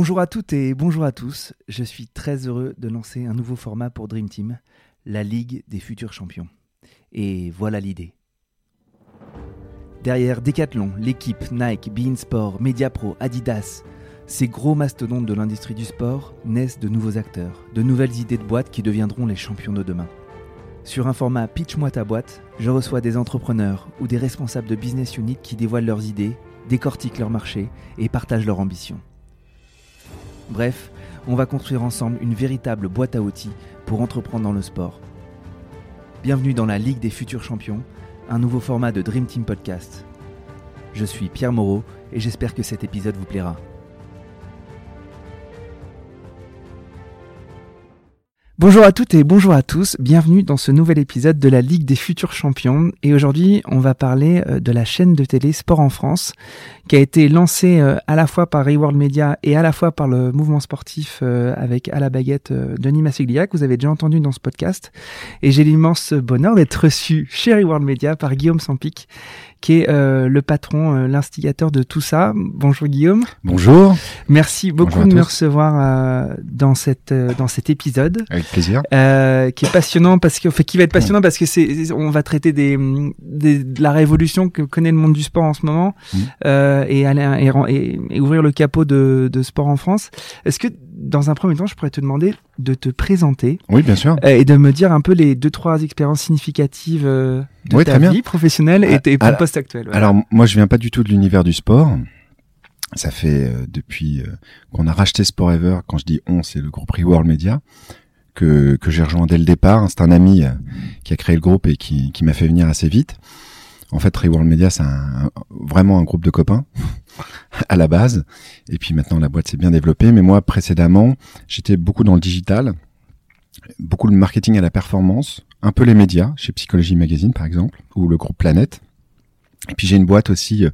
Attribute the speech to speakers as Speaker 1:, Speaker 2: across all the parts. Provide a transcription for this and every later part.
Speaker 1: Bonjour à toutes et bonjour à tous. Je suis très heureux de lancer un nouveau format pour Dream Team, la Ligue des futurs champions. Et voilà l'idée. Derrière Decathlon, l'équipe Nike, Beansport, Mediapro, Adidas, ces gros mastodontes de l'industrie du sport naissent de nouveaux acteurs, de nouvelles idées de boîtes qui deviendront les champions de demain. Sur un format Pitch-moi ta boîte, je reçois des entrepreneurs ou des responsables de business unit qui dévoilent leurs idées, décortiquent leur marché et partagent leurs ambitions. Bref, on va construire ensemble une véritable boîte à outils pour entreprendre dans le sport. Bienvenue dans la Ligue des futurs champions, un nouveau format de Dream Team Podcast. Je suis Pierre Moreau et j'espère que cet épisode vous plaira. Bonjour à toutes et bonjour à tous, bienvenue dans ce nouvel épisode de la Ligue des futurs champions. Et aujourd'hui on va parler euh, de la chaîne de télé Sport en France qui a été lancée euh, à la fois par Reworld Media et à la fois par le mouvement sportif euh, avec à la baguette Denis Massiglia que vous avez déjà entendu dans ce podcast. Et j'ai l'immense bonheur d'être reçu chez Reworld Media par Guillaume Sampic qui est euh, le patron, euh, l'instigateur de tout ça. Bonjour Guillaume.
Speaker 2: Bonjour.
Speaker 1: Merci beaucoup de me recevoir euh, dans cette dans cet épisode.
Speaker 2: Avec plaisir.
Speaker 1: qui est passionnant parce que, fait, qui va être passionnant parce que c'est, on va traiter des, des, de la révolution que connaît le monde du sport en ce moment mmh. et, aller, et, et, ouvrir le capot de, de sport en France. Est-ce que dans un premier temps, je pourrais te demander de te présenter.
Speaker 2: Oui, bien sûr.
Speaker 1: et de me dire un peu les deux, trois expériences significatives de ta vie professionnelle et, et ton poste actuel.
Speaker 2: Alors moi, je viens pas du tout de l'univers du sport. Ça fait euh, depuis euh, qu'on a racheté Sport Ever, quand je dis on, c'est le groupe Reworld Media, que, que j'ai rejoint dès le départ. C'est un ami euh, qui a créé le groupe et qui, qui m'a fait venir assez vite. En fait, Reworld Media, c'est vraiment un groupe de copains à la base. Et puis maintenant, la boîte s'est bien développée. Mais moi, précédemment, j'étais beaucoup dans le digital, beaucoup de marketing à la performance, un peu les médias, chez Psychologie Magazine par exemple, ou le groupe Planète. Et puis j'ai une boîte aussi, euh,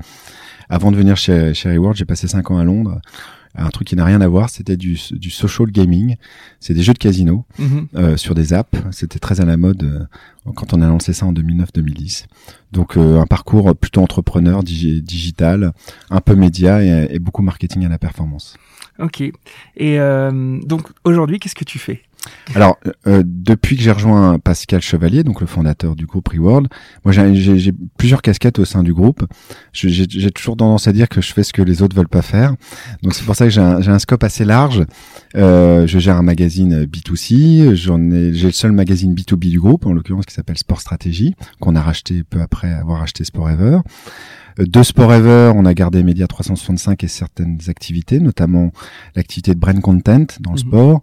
Speaker 2: avant de venir chez, chez j'ai passé cinq ans à Londres, un truc qui n'a rien à voir, c'était du, du social gaming, c'est des jeux de casino mhm. euh, sur des apps, c'était très à la mode euh, quand on a lancé ça en 2009-2010. Donc un parcours plutôt entrepreneur, digital, un peu média et, et, beaucoup marketing à la performance.
Speaker 1: Ok. Et donc aujourd'hui, qu'est-ce que tu fais?
Speaker 2: Alors, euh, depuis que j'ai rejoint Pascal Chevalier, donc le fondateur du groupe Reworld, moi j'ai plusieurs casquettes au sein du groupe. J'ai toujours tendance à dire que je fais ce que les autres veulent pas faire. Donc c'est pour ça que j'ai un, un, scope assez large. Euh, je gère un magazine B2C. J'en ai, j'ai le seul magazine B2B du groupe, en l'occurrence qui s'appelle Sport Stratégie, qu'on a racheté peu après avoir acheté Sport Ever. Euh, de Sport Ever, on a gardé Média 365 et certaines activités, notamment l'activité de brand content dans le mhm. sport,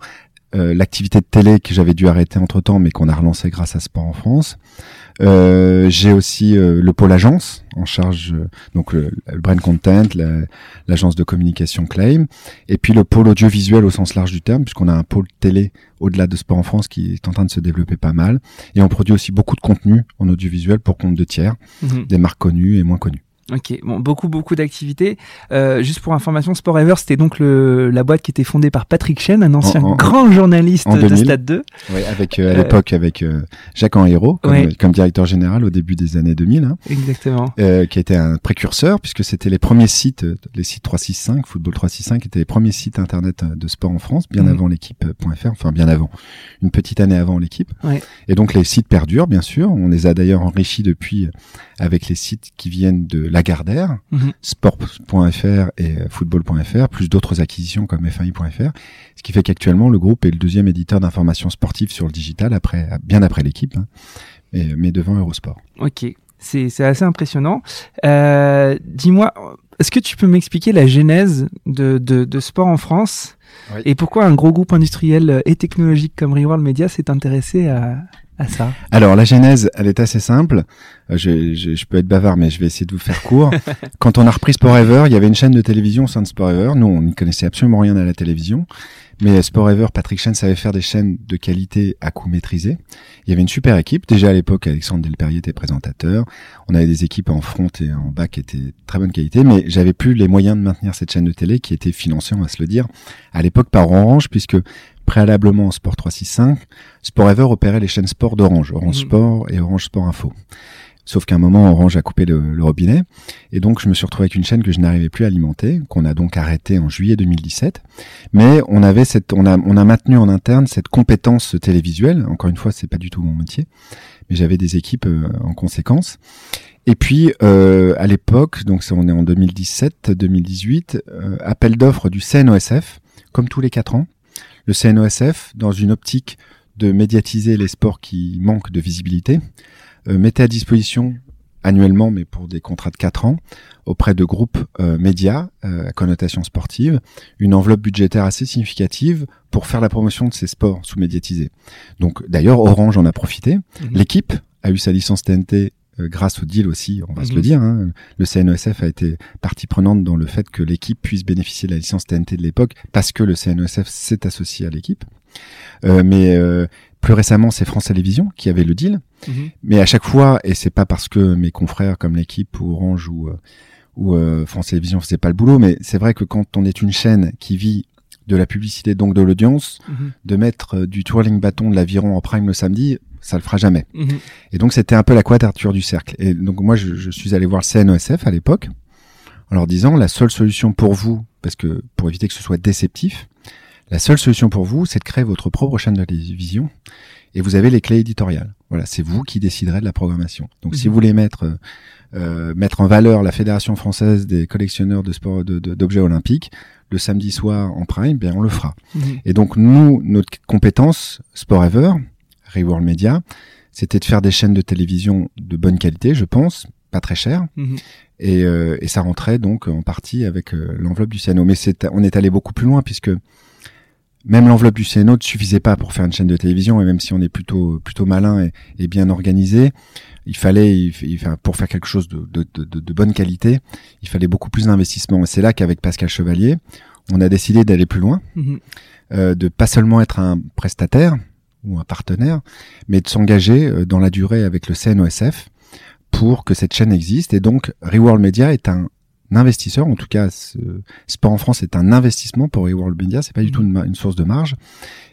Speaker 2: euh, l'activité de télé que j'avais dû arrêter entre temps, mais qu'on a relancé grâce à Sport en France. Euh, j'ai aussi euh, le pôle agence en charge, donc le, brand content, l'agence de communication Claim, et puis le pôle audiovisuel au sens large du terme, puisqu'on a un pôle télé au-delà de Sport en France qui est en train de se développer pas mal, et on produit aussi beaucoup de contenu en audiovisuel pour compte de tiers, mhm. des marques connues et moins connues.
Speaker 1: Ok, bon, beaucoup, beaucoup d'activités. Euh, juste pour information, Sport Ever, c'était donc le, la boîte qui était fondée par Patrick Chen, un ancien grand journaliste de Stade 2.
Speaker 2: Oui, avec, euh, à euh, l'époque, avec euh, Jacques Henriot, comme, comme, directeur général au début des années 2000. Hein,
Speaker 1: Exactement.
Speaker 2: Euh, qui était un précurseur, puisque c'était les premiers sites, les sites 365, Football 365, étaient les premiers sites internet de sport en France, bien mhm. avant l'équipe.fr, enfin bien avant, une petite année avant l'équipe.
Speaker 1: Ouais.
Speaker 2: Et donc les sites perdurent, bien sûr. On les a d'ailleurs enrichis depuis avec les sites qui viennent de Lagardère, mhm. sport.fr et football.fr, plus d'autres acquisitions comme FAI.fr, ce qui fait qu'actuellement le groupe est le deuxième éditeur d'informations sportives sur le digital, après, bien après l'équipe, hein, mais devant Eurosport.
Speaker 1: Ok, c'est assez impressionnant. Euh, Dis-moi, est-ce que tu peux m'expliquer la genèse de, de, de sport en France et pourquoi un gros groupe industriel et technologique comme Reworld Media s'est intéressé à, ça
Speaker 2: Alors la genèse, elle est assez simple. Euh, je, je, je, peux être bavard, mais je vais essayer de vous faire court. Quand on a repris Sport Ever, il y avait une chaîne de télévision au sein de Sport Ever. Nous, on n'y connaissait absolument rien à la télévision. Mais Sport Ever, Patrick Chen savait faire des chaînes de qualité à coût maîtrisé. Il y avait une super équipe. Déjà à l'époque, Alexandre Delperrier était présentateur. On avait des équipes en front et en bas qui étaient très bonne qualité, mais j'avais plus les moyens de maintenir cette chaîne de télé qui était financée, on va se le dire, à l'époque par Orange, puisque préalablement en Sport 365, Sport Ever opérait les chaînes sport d'Orange, Orange mmh. Sport et Orange Sport Info. Sauf qu'à un moment, Orange a coupé le, robinet. Et donc, je me suis retrouvé avec une chaîne que je n'arrivais plus à alimenter, qu'on a donc arrêté en juillet 2017. Mais on avait cette, on a, on a maintenu en interne cette compétence télévisuelle. Encore une fois, c'est pas du tout mon métier. Mais j'avais des équipes euh, en conséquence. Et puis, euh, à l'époque, donc on est en 2017-2018, euh, appel d'offres du CNOSF, comme tous les quatre ans. Le CNOSF, dans une optique de médiatiser les sports qui manquent de visibilité, euh, mettait à disposition annuellement, mais pour des contrats de 4 ans, auprès de groupes euh, médias euh, à connotation sportive, une enveloppe budgétaire assez significative pour faire la promotion de ces sports sous-médiatisés. Donc d'ailleurs, Orange en a profité. Mhm. L'équipe a eu sa licence TNT grâce au deal aussi, on va se le mhm. dire. Hein. Le CNESF a été partie prenante dans le fait que l'équipe puisse bénéficier de la licence TNT de l'époque parce que le CNESF s'est associé à l'équipe. Euh, mais euh, plus récemment, c'est France Télévisions qui avait le deal. Mhm. Mais à chaque fois, et c'est pas parce que mes confrères comme l'équipe ou Orange ou, euh, ou France Télévisions faisaient pas le boulot, mais c'est vrai que quand on est une chaîne qui vit de la publicité, donc de l'audience, mhm. de mettre du twirling bâton de l'aviron en prime le samedi, ça le fera jamais. Mhm. Et donc c'était un peu la quadrature du cercle. Et donc moi je, je suis allé voir le CNESF à l'époque en leur disant la seule solution pour vous, parce que pour éviter que ce soit déceptif, la seule solution pour vous, c'est de créer votre propre chaîne de télévision et vous avez les clés éditoriales. Voilà, c'est vous qui déciderez de la programmation. Donc, si mhm. vous voulez mettre euh, mettre en valeur la Fédération française des collectionneurs de sport d'objets olympiques le samedi soir en prime, bien on le fera. Mhm. Et donc nous, notre compétence Sport Ever, Reworld Media, c'était de faire des chaînes de télévision de bonne qualité, je pense, pas très cher. Et, euh, et, ça rentrait donc en partie avec euh, l'enveloppe du CNO. Mais c'est, on est allé beaucoup plus loin puisque même l'enveloppe du CNO ne suffisait pas pour faire une chaîne de télévision et même si on est plutôt plutôt malin et, bien organisé, il fallait il, pour faire quelque chose de, de, de, de, bonne qualité, il fallait beaucoup plus d'investissement. Et c'est là qu'avec Pascal Chevalier, on a décidé d'aller plus loin, mhm. euh, de pas seulement être un prestataire ou un partenaire, mais de s'engager euh, dans la durée avec le CNOSF pour que cette chaîne existe. Et donc, Reworld Media est un investisseur, en tout cas, Sport en France est un investissement pour World Media, c'est pas du tout mhm. une, source de marge,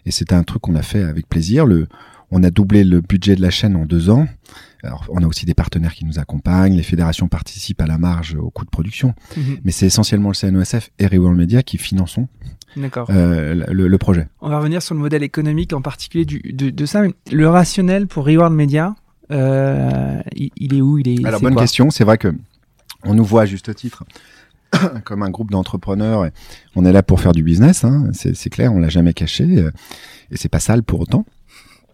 Speaker 2: et c'est un truc qu'on a fait avec plaisir. Le, on a doublé le budget de la chaîne en deux ans. Alors, on a aussi des partenaires qui nous accompagnent, les fédérations participent à la marge au coût de production, mhm. mais c'est essentiellement le CNOSF et Reworld Media qui finançons euh, le, projet.
Speaker 1: On va revenir sur le modèle économique en particulier du, de, ça. le rationnel pour Reward Media, euh, il, est où? Il est.
Speaker 2: Alors bonne question. C'est vrai que on nous voit à juste titre comme un groupe d'entrepreneurs. On est là pour faire du business, hein, c'est clair, on l'a jamais caché, euh, et c'est pas sale pour autant.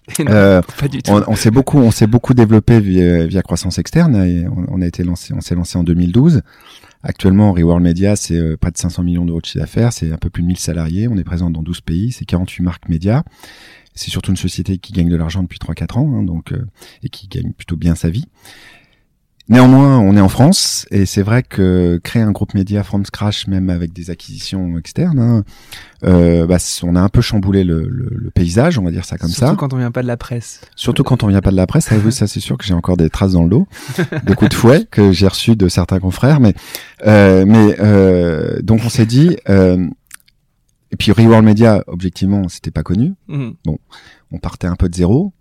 Speaker 1: euh, pas du tout.
Speaker 2: On, s'est beaucoup, on s'est beaucoup développé via, via croissance externe. Et on, a été lancé, on s'est lancé en 2012. Actuellement, Reworld Media, c'est euh, près de 500 millions d'euros de chiffre d'affaires, c'est un peu plus de 1000 salariés. On est présent dans 12 pays, c'est 48 marques médias. C'est surtout une société qui gagne de l'argent depuis 3-4 ans, hein, donc euh, et qui gagne plutôt bien sa vie. Néanmoins, on est en France et c'est vrai que créer un groupe média from scratch, même avec des acquisitions externes, hein, euh, bah, on a un peu chamboulé le, le, paysage, on va dire ça comme
Speaker 1: ça. Surtout quand on vient pas de la presse.
Speaker 2: Surtout quand on vient pas de la presse. ça, ça c'est sûr que j'ai encore des traces dans le dos, des coups de fouet que j'ai reçus de certains confrères. Mais, euh, mais euh, donc on s'est dit. Euh, et puis Reworld Media, objectivement, c'était pas connu. Mhm. Bon, on partait un peu de zéro.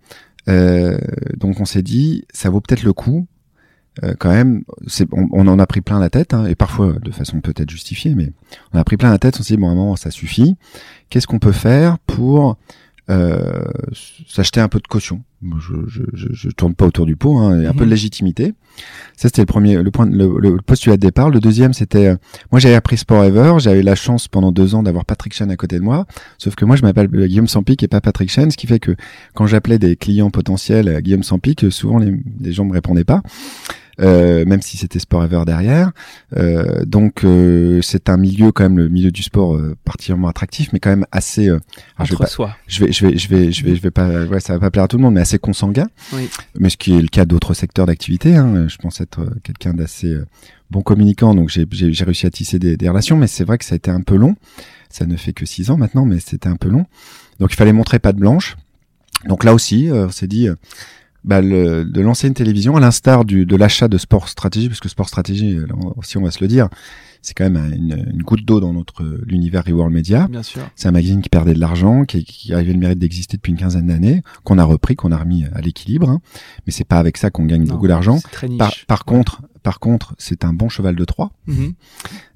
Speaker 2: Euh, donc on s'est dit, ça vaut peut-être le coup euh, quand même, on, on, en a pris plein la tête, hein, et parfois de façon peut-être justifiée, mais on a pris plein la tête, on s'est dit, bon, à un moment, ça suffit. Qu'est-ce qu'on peut faire pour euh, s'acheter un peu de caution? Je, je, je, je, tourne pas autour du pot, hein, un peu de mhm. légitimité. Ça c'était le premier, le point, le, le, postulat de départ. Le deuxième c'était, euh, moi j'avais appris Sport Ever, j'avais eu la chance pendant deux ans d'avoir Patrick Chen à côté de moi. Sauf que moi je m'appelle Guillaume Sampic et pas Patrick Chen, ce qui fait que quand j'appelais des clients potentiels à Guillaume Sampic, souvent les, les gens me répondaient pas. Euh, même si c'était Sport Ever derrière. Euh, donc euh, c'est un milieu quand même le milieu du sport particulièrement attractif, mais quand même assez.
Speaker 1: je vais,
Speaker 2: pas,
Speaker 1: soi.
Speaker 2: je vais je vais je vais je vais je vais pas ouais ça va pas plaire à tout le monde, mais assez consanguin. Oui. Mais ce qui est le cas d'autres secteurs d'activité. Hein. Je pense être quelqu'un d'assez bon communicant, donc j'ai j'ai réussi à tisser des, des relations, mais c'est vrai que ça a été un peu long. Ça ne fait que six ans maintenant, mais c'était un peu long. Donc il fallait montrer pas de blanche. Donc là aussi, on s'est dit, bah, le, de lancer une télévision à l'instar du de l'achat de Sport Stratégie, parce que Sport Stratégie, euh, si on va se le dire, c'est quand même une, une goutte d'eau dans notre l'univers Reworld Media.
Speaker 1: Bien sûr.
Speaker 2: C'est un magazine qui perdait de l'argent, qui, qui avait le mérite d'exister depuis une quinzaine d'années, qu'on a repris, qu'on a remis à l'équilibre. Hein. Mais c'est pas avec ça qu'on gagne
Speaker 1: Non,
Speaker 2: beaucoup d'argent.
Speaker 1: c'est très niche.
Speaker 2: Par, par contre, par contre, c'est un bon cheval de Troie
Speaker 1: Mhm.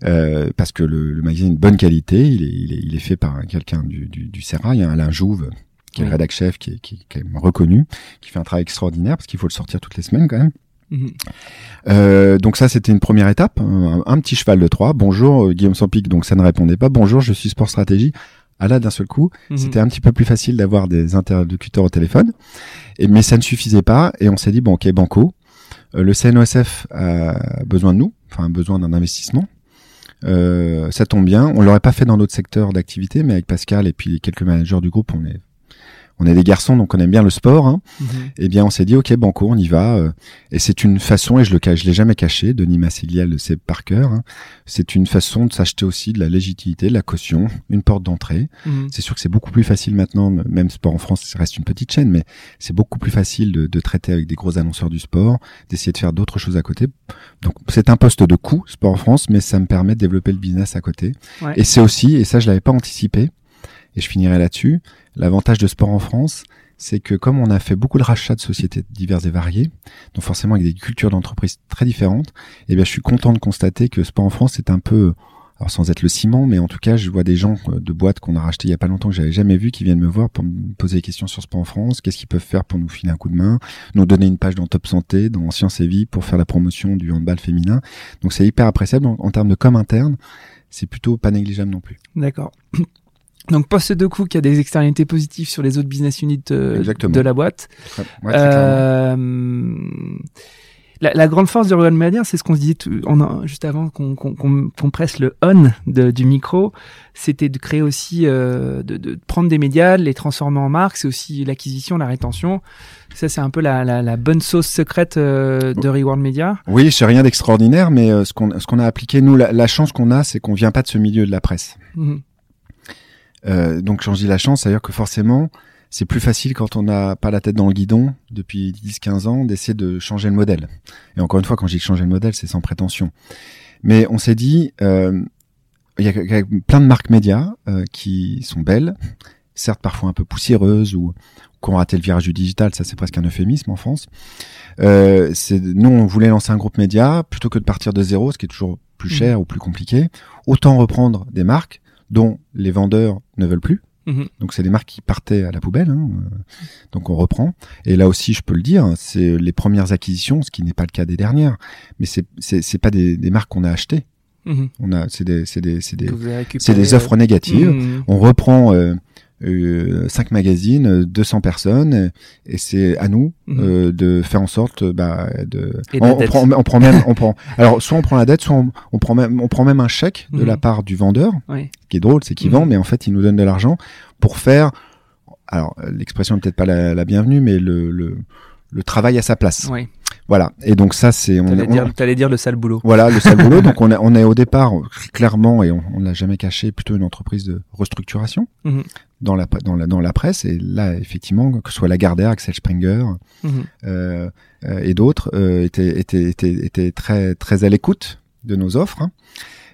Speaker 2: euh, parce que le, le magazine est de bonne qualité. Il est, il est, il est fait par quelqu'un du, du, du Serra. Il y a Alain Jouve qui est le rédac chef, qui est, qui, est quand même reconnu, qui fait un travail extraordinaire parce qu'il faut le sortir toutes les semaines quand même.
Speaker 1: Mhm.
Speaker 2: Euh, donc ça, c'était une première étape, un, un petit cheval de Troie. Bonjour euh, Guillaume Sampic, donc ça ne répondait pas. Bonjour, je suis Sport Stratégie. Ah là, d'un seul coup,
Speaker 1: Mhm.
Speaker 2: c'était un petit peu plus facile d'avoir des interlocuteurs au téléphone, et, mais ça ne suffisait pas. Et on s'est dit bon, ok, banco. Euh, le CNOSF a besoin de nous, enfin besoin d'un investissement. Euh, ça tombe bien. On l'aurait pas fait dans d'autres secteurs d'activité, mais avec Pascal et puis quelques managers du groupe, on est on est des garçons, donc on aime bien le sport. Hein.
Speaker 1: Mhm.
Speaker 2: Eh bien, on s'est dit, ok, banco, on y va. euh, Et c'est une façon, et je le cache, je l'ai jamais caché, Denis Massiglial le sait par cœur. hein, c'est une façon de s'acheter aussi de la légitimité, de la caution, une porte d'entrée.
Speaker 1: Mhm.
Speaker 2: C'est sûr que c'est beaucoup plus facile maintenant, même sport en France, ça reste une petite chaîne, mais c'est beaucoup plus facile de, de traiter avec des gros annonceurs du sport, d'essayer de faire d'autres choses à côté. Donc c'est un poste de coût, sport en France, mais ça me permet de développer le business à côté.
Speaker 1: Ouais.
Speaker 2: Et c'est aussi, et ça je l'avais pas anticipé, et je finirai là-dessus, l'avantage de sport en France, c'est que comme on a fait beaucoup de rachats de sociétés diverses et variées, donc forcément avec des cultures d'entreprise très différentes, eh bien je suis content de constater que sport en France est un peu sans être le ciment, mais en tout cas, je vois des gens euh, de boîtes qu'on a racheté il y a pas longtemps que j'avais jamais vu qui viennent me voir pour me poser des questions sur Sport en France, qu'est-ce qu'ils peuvent faire pour nous filer un coup de main, nous donner une page dans Top Santé, dans Sciences et Vie pour faire la promotion du handball féminin. Donc c'est hyper appréciable en, en termes de com interne, c'est plutôt pas négligeable non plus.
Speaker 1: D'accord. Donc poste de coût qui a des externalités positives sur les autres business units euh, de la boîte.
Speaker 2: Très, ouais, très clairement.
Speaker 1: Euh, la, la grande force du Royal Media, c'est ce qu'on se disait tout- on a- juste avant qu'on presse le on de- du micro, c'était de créer aussi, euh, de, de prendre des médias, de les transformer en marques, c'est aussi l'acquisition, la rétention. Ça, c'est un peu la, la, la bonne sauce secrète euh, de Reward Media.
Speaker 2: Oui, c'est rien d'extraordinaire, mais euh, ce qu'on ce qu'on a appliqué, nous, la, la chance qu'on a, c'est qu'on vient pas de ce milieu de la presse.
Speaker 1: Mhm.
Speaker 2: Euh, donc dis la chance, c'est-à-dire que forcément, c'est plus facile quand on n'a pas la tête dans le guidon depuis 10-15 ans d'essayer de changer le modèle. Et encore une fois, quand je dis changer le modèle, c'est sans prétention. Mais on s'est dit, euh, il y, a, y a plein de marques médias euh, qui sont belles, certes parfois un peu poussiéreuses ou qui ont raté le virage du digital, ça c'est presque un euphémisme en France. Euh, nous, on voulait lancer un groupe média plutôt que de partir de zéro, ce qui est toujours plus
Speaker 1: Mhm.
Speaker 2: cher ou plus compliqué. Autant reprendre des marques dont les vendeurs ne veulent plus.
Speaker 1: Mhm.
Speaker 2: Donc c'est des marques qui partaient à la poubelle. hein, euh, Donc on reprend. Et là aussi, je peux le dire, c'est les premières acquisitions, ce qui n'est pas le cas des dernières. Mais c'est c'est pas des, des marques qu'on a achetées.
Speaker 1: Mhm.
Speaker 2: On a c'est des c'est des c'est des des offres négatives.
Speaker 1: Mhm.
Speaker 2: On reprend euh, euh, cinq magazines, euh, 200 personnes, euh, et c'est à nous
Speaker 1: Mhm.
Speaker 2: euh, de faire en sorte euh, bah, de.
Speaker 1: Et
Speaker 2: On, prend, on prend même, on prend. Alors soit on prend la dette, soit on, on prend même, on prend même un chèque de
Speaker 1: Mhm.
Speaker 2: la part du vendeur. Ce qui est drôle, c'est qu'il
Speaker 1: Mhm.
Speaker 2: vend, mais en fait il nous donne de l'argent pour faire. Alors euh, l'expression est peut-être pas la, la bienvenue, mais le, le le travail à sa place.
Speaker 1: Ouais.
Speaker 2: Voilà. Et donc ça c'est on,
Speaker 1: T'allais
Speaker 2: on-
Speaker 1: dire, t'allais dire le sale boulot.
Speaker 2: voilà le sale boulot. Donc on est, on est au départ clairement et on, on l'a jamais caché plutôt une entreprise de restructuration
Speaker 1: Mhm.
Speaker 2: dans la dans la dans la presse et là effectivement que ce soit Lagardère, Axel Springer
Speaker 1: Mhm.
Speaker 2: euh, euh, et d'autres euh, étaient étaient étaient étaient très très à l'écoute de nos offres. hein.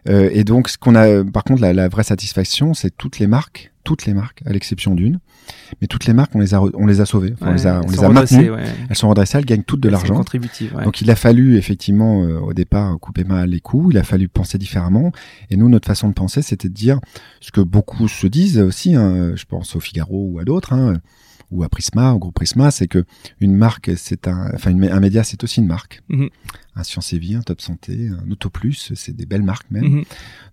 Speaker 2: Euh, et donc ce qu'on a par contre la, la vraie satisfaction c'est toutes les marques toutes les marques à l'exception d'une mais toutes les marques on les a on les a sauvées Enfin, on les a on
Speaker 1: elles
Speaker 2: les
Speaker 1: sont
Speaker 2: a
Speaker 1: redressées,
Speaker 2: maintenues
Speaker 1: ouais.
Speaker 2: elles sont redressées elles gagnent toutes de l'argent
Speaker 1: ouais.
Speaker 2: donc il a fallu effectivement euh, au départ couper mal les coups, il a fallu penser différemment. Et nous, notre façon de penser, c'était de dire ce que beaucoup se disent aussi. hein, je pense au Figaro ou à d'autres, hein, ou à Prisma, au groupe Prisma, c'est que une marque, c'est un, enfin une- un média, c'est aussi une marque.
Speaker 1: Mhm.
Speaker 2: Un Science et Vie, un Top Santé, un Autoplus, c'est des belles marques même.
Speaker 1: Mhm.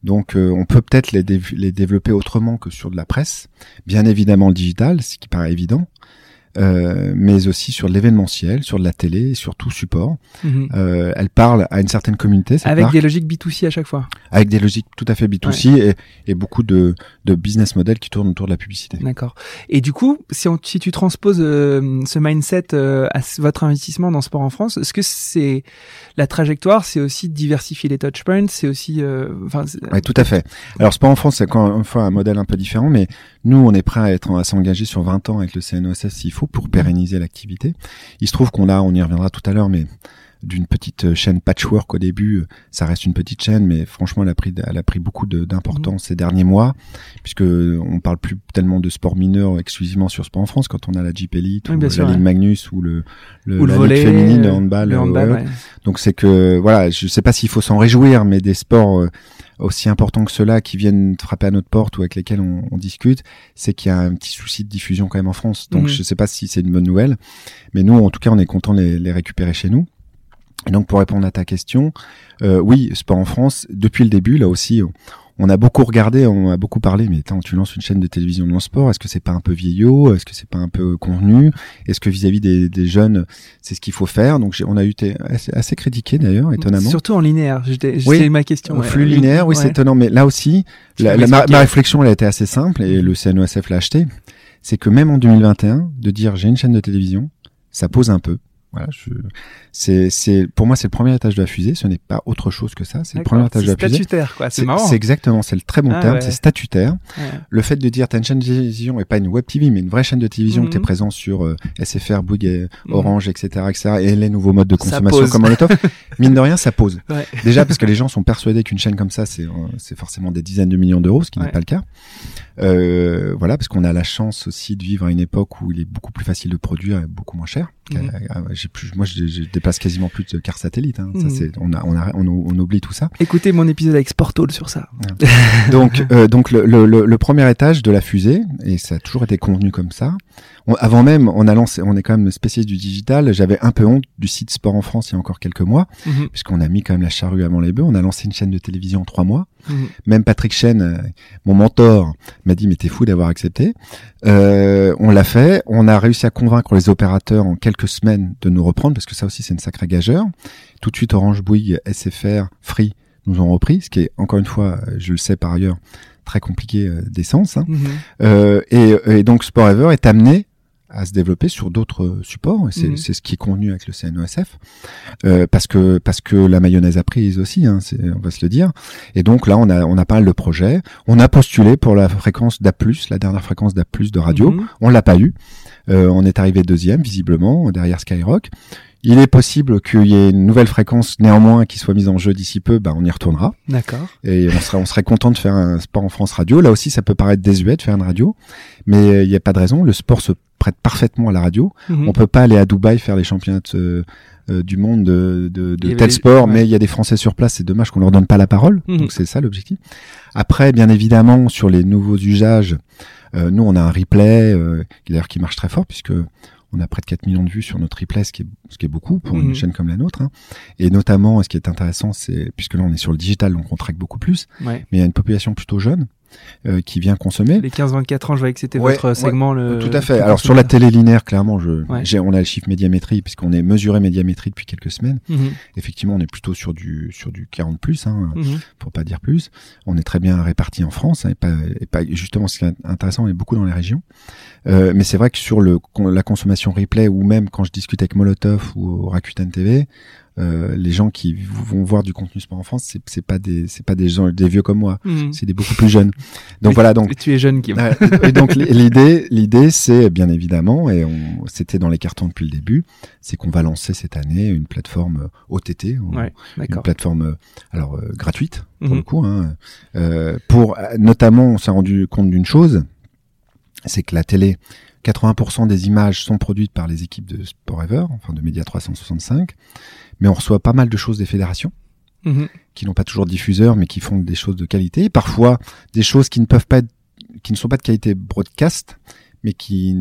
Speaker 2: Donc euh, on peut peut-être les, les développer autrement que sur de la presse. Bien évidemment le digital, ce qui paraît évident. Euh, mais aussi sur l'événementiel, sur de la télé, sur tout support.
Speaker 1: Mhm.
Speaker 2: Euh, elle parle à une certaine communauté, cette
Speaker 1: Avec
Speaker 2: marque,
Speaker 1: des logiques B2C à chaque fois.
Speaker 2: avec des logiques tout à fait B2C et, et beaucoup de, de business models qui tournent autour de la publicité.
Speaker 1: D'accord. Et du coup, si, on- si tu transposes euh, ce mindset euh, à votre investissement dans Sport en France, est-ce que c'est la trajectoire, c'est aussi de diversifier les touchpoints, c'est aussi, euh, enfin,
Speaker 2: Oui, tout à fait. Alors, Sport en France, c'est encore une fois un modèle un peu différent, mais nous, on est prêt à être à s'engager sur 20 ans avec le CNOSF s'il faut faut pour pérenniser l'activité. Il se trouve qu'on a, on y reviendra tout à l'heure, mais d'une petite chaîne patchwork au début. Ça reste une petite chaîne, mais franchement, elle a pris, elle a pris beaucoup d'importance ces derniers mois, puisque on parle plus tellement de sport mineur exclusivement sur Sport en France quand on a la Jeep Elite ou la Ligue Magnus ou le,
Speaker 1: le, ou
Speaker 2: la
Speaker 1: volley,
Speaker 2: féminine, le handball.
Speaker 1: Le handball ouais.
Speaker 2: Donc c'est que voilà, je sais pas s'il faut s'en réjouir, mais des sports aussi importants que ceux-là qui viennent frapper à notre porte ou avec lesquels on, on discute, c'est qu'il y a un petit souci de diffusion quand même en France. Donc
Speaker 1: Mhm.
Speaker 2: je sais pas si c'est une bonne nouvelle, mais nous en tout cas on est content de les, les récupérer chez nous. Et donc pour répondre à ta question, euh, oui, Sport en France, depuis le début, là aussi, on, on a beaucoup regardé, on a beaucoup parlé, mais attends, tu lances une chaîne de télévision de sport, est-ce que c'est pas un peu vieillot Est-ce que c'est pas un peu convenu Est-ce que vis-à-vis des, des jeunes, c'est ce qu'il faut faire Donc on a eu été assez, assez critiqué d'ailleurs, étonnamment.
Speaker 1: Surtout en linéaire. J'étais-
Speaker 2: Oui,
Speaker 1: ma question.
Speaker 2: Au
Speaker 1: ouais.
Speaker 2: flux linéaire, oui,
Speaker 1: Ouais.
Speaker 2: c'est étonnant. Mais là aussi, la, la- ma réflexion, elle a été assez simple et le CNOSF l'a acheté. C'est que même en 2021, de dire j'ai une chaîne de télévision, ça pose un peu. Voilà, je, c'est, c'est, pour moi, c'est le premier étage de la fusée. Ce n'est pas autre chose que ça. C'est le premier étage de la
Speaker 1: C'est
Speaker 2: fusée.
Speaker 1: statutaire, quoi. C'est marrant.
Speaker 2: C'est exactement, c'est le très bon
Speaker 1: Ah
Speaker 2: terme,
Speaker 1: ouais.
Speaker 2: c'est statutaire.
Speaker 1: Ouais.
Speaker 2: Le fait de dire t'as une chaîne de télévision et pas une web TV, mais une vraie chaîne de télévision, que t'es
Speaker 1: Mhm.
Speaker 2: présent sur euh, SFR, Bouygues, et
Speaker 1: Mhm.
Speaker 2: Orange, etc., etc., et les nouveaux modes de consommation comme on l'étoffe, mine de rien, ça pose.
Speaker 1: Ouais.
Speaker 2: Déjà parce que les gens sont persuadés qu'une chaîne comme ça, c'est euh, c'est forcément des dizaines de millions d'euros, ce qui n'est pas le cas. Euh, voilà, parce qu'on a la chance aussi de vivre à une époque où il est beaucoup plus facile de produire et beaucoup moins cher.
Speaker 1: Mhm.
Speaker 2: J'ai plus, moi, je, je dépasse quasiment plus de cars satellites. Hein. Ça,
Speaker 1: Mhm.
Speaker 2: c'est, on, a, on, a, on, on oublie tout ça.
Speaker 1: Écoutez mon épisode avec Sportol sur ça.
Speaker 2: Donc, euh, donc le, le, le, le premier étage de la fusée, et ça a toujours été convenu comme ça. On- avant même, on a lancé, on est quand même spécialiste du digital. J'avais un peu honte du site Sport en France il y a encore quelques mois,
Speaker 1: Mhm.
Speaker 2: puisqu'on a mis quand même la charrue avant les bœufs. On a lancé une chaîne de télévision en trois mois.
Speaker 1: Mhm.
Speaker 2: Même Patrick Chen, euh, mon mentor, m'a dit mais t'es fou d'avoir accepté. Euh, on l'a fait. On a réussi à convaincre les opérateurs en quelques semaines de nous reprendre parce que ça aussi c'est une sacrée gageure. Tout de suite Orange Bouygues, SFR, Free nous ont repris, ce qui est encore une fois, euh, je le sais par ailleurs, très compliqué euh, d'essence. hein.
Speaker 1: Mhm.
Speaker 2: Euh, et, et donc Sporever est amené à se développer sur d'autres supports et c'est
Speaker 1: Mhm.
Speaker 2: c'est ce qui est convenu avec le CNOSF euh, parce que parce que la mayonnaise a prise aussi hein, c'est- on va se le dire. Et donc là on a on a pas mal de projets. On a postulé pour la fréquence d'A+ la dernière fréquence d'A+ de radio.
Speaker 1: Mhm.
Speaker 2: on l'a pas eu euh, on est arrivé deuxième visiblement derrière Skyrock il est possible qu'il y ait une nouvelle fréquence néanmoins qui soit mise en jeu d'ici peu bah on y retournera
Speaker 1: D'accord.
Speaker 2: et on serait on serait content de faire un sport en France radio. Là aussi, ça peut paraître désuet de faire une radio, mais euh, il n'y a pas de raison. Le sport se prête parfaitement à la radio.
Speaker 1: Mhm.
Speaker 2: On peut pas aller à Dubaï faire les championnats euh, euh, du monde de, de, de tel sport,
Speaker 1: ouais.
Speaker 2: mais il y a des Français sur place. C'est dommage qu'on leur donne pas la parole.
Speaker 1: Mhm.
Speaker 2: Donc c'est ça l'objectif. Après, bien évidemment, sur les nouveaux usages, nous on a un replay euh, qui d'ailleurs qui marche très fort puisque on a près de 4 millions de vues sur notre replay, ce qui est, ce qui est beaucoup pour
Speaker 1: Mhm.
Speaker 2: une chaîne comme la nôtre. hein. Et notamment, ce qui est intéressant, c'est puisque là on est sur le digital, donc on traque beaucoup plus
Speaker 1: Ouais.
Speaker 2: mais il y a une population plutôt jeune euh, qui vient consommer.
Speaker 1: Les 15-24 ans, je voyais que c'était
Speaker 2: Ouais,
Speaker 1: votre
Speaker 2: ouais,
Speaker 1: segment. Le...
Speaker 2: Tout à fait. Alors sur la télé linéaire, clairement, je,
Speaker 1: Ouais.
Speaker 2: on a le chiffre médiamétrie puisqu'on est mesuré médiamétrie depuis quelques semaines.
Speaker 1: Mhm.
Speaker 2: Effectivement, on est plutôt sur du sur du 40 plus, hein,
Speaker 1: Mhm.
Speaker 2: pour pas dire plus. On est très bien répartis en France hein, et pas et pas justement ce qui est intéressant, on est beaucoup dans les régions. Euh, mais c'est vrai que sur le la consommation replay ou même quand je discute avec Molotov ou Rakuten TV, euh, les gens qui vont voir du contenu sport en France, c'est, c'est pas des c'est pas des gens des vieux comme moi,
Speaker 1: Mhm.
Speaker 2: c'est des beaucoup plus jeunes. Donc
Speaker 1: Mais-
Speaker 2: voilà, donc
Speaker 1: Tu es jeune, Kim.
Speaker 2: Ouais, et donc l'idée, l'idée, c'est bien évidemment, et on, c'était dans les cartons depuis le début, c'est qu'on va lancer cette année une plateforme OTT, ou
Speaker 1: Ouais,
Speaker 2: une plateforme euh, alors euh, gratuite pour
Speaker 1: Mhm.
Speaker 2: le coup, hein, euh, pour euh, notamment, on s'est rendu compte d'une chose, c'est que la télé, 80% des images sont produites par les équipes de Sport Ever, enfin de Média 365, mais on reçoit pas mal de choses des fédérations
Speaker 1: Mhm.
Speaker 2: qui n'ont pas toujours de diffuseurs, mais qui font des choses de qualité. Et parfois, des choses qui ne peuvent pas être, qui ne sont pas de qualité broadcast, mais qui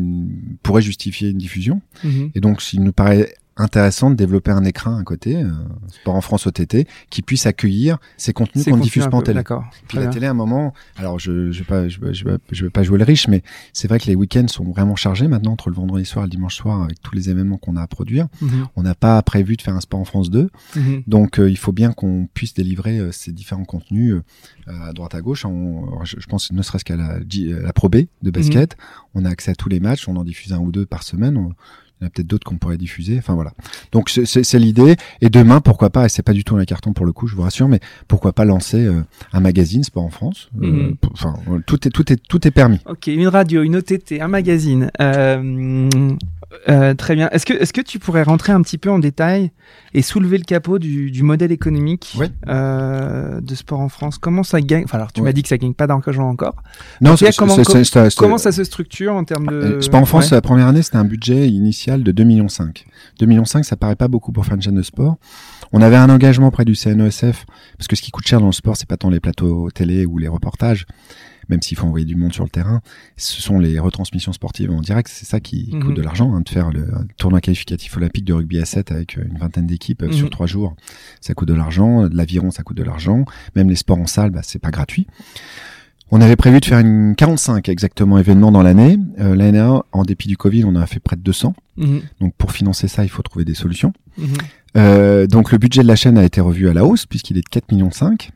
Speaker 2: pourraient justifier une diffusion.
Speaker 1: Mhm.
Speaker 2: Et donc, il nous paraît intéressant de développer un écran à côté, euh, Sport en France OTT, qui puisse accueillir ces contenus qu'on diffuse pas en télé. Puis la
Speaker 1: bien.
Speaker 2: télé, à un moment, alors je je vais pas je vais, je vais, je vais pas jouer le riche, mais c'est vrai que les week-ends sont vraiment chargés maintenant entre le vendredi soir et le dimanche soir avec tous les événements qu'on a à produire.
Speaker 1: Mhm.
Speaker 2: On n'a pas prévu de faire un sport en France 2,
Speaker 1: Mhm.
Speaker 2: donc euh, il faut bien qu'on puisse délivrer euh, ces différents contenus euh, à droite à gauche. On- je, je pense ne serait-ce qu'à la, Pro B de basket, on a accès à tous les matchs, on en diffuse un ou deux par semaine. On- Il y en a peut-être d'autres qu'on pourrait diffuser. Enfin voilà. Donc c'est l'idée. Et demain, pourquoi pas, et c'est pas du tout un carton pour le coup, je vous rassure, mais pourquoi pas lancer euh, un magazine Sport en France euh,
Speaker 1: Mhm.
Speaker 2: Enfin, tout est tout est tout est permis.
Speaker 1: Ok, une radio, une OTT, un magazine. Euh, euh, très bien. Est-ce que, est-ce que tu pourrais rentrer un petit peu en détail et soulever le capot du, du modèle économique
Speaker 2: Oui.
Speaker 1: euh, de sport en France? Comment ça gagne? Enfin, alors tu
Speaker 2: Ouais.
Speaker 1: m'as dit que ça gagne pas d'argent encore.
Speaker 2: Non,
Speaker 1: tout cas, comment- Comment ça se structure en termes de
Speaker 2: Euh, Sport en France,
Speaker 1: Ouais.
Speaker 2: la première année, c'était un budget initial de 2,5 millions. 2,5 millions, ça paraît pas beaucoup pour faire une chaîne de sport. On avait un engagement auprès du CNESF, parce que ce qui coûte cher dans le sport, c'est pas tant les plateaux télé ou les reportages, même s'il faut envoyer du monde sur le terrain, ce sont les retransmissions sportives en direct, c'est ça qui
Speaker 1: Mhm.
Speaker 2: coûte de l'argent, hein, de faire le tournoi qualificatif olympique de rugby à 7 avec euh, une vingtaine d'équipes euh,
Speaker 1: Mhm.
Speaker 2: sur trois jours, ça coûte de l'argent, de l'aviron, ça coûte de l'argent, même les sports en salle, bah, c'est pas gratuit. On avait prévu de faire une 45 exactement événements dans l'année. Euh, L'année en dépit du Covid, on en a fait près de 200.
Speaker 1: Mhm,
Speaker 2: Donc pour financer ça, il faut trouver des solutions.
Speaker 1: mhm.
Speaker 2: Euh, donc le budget de la chaîne a été revu à la hausse puisqu'il est de 4 millions 5.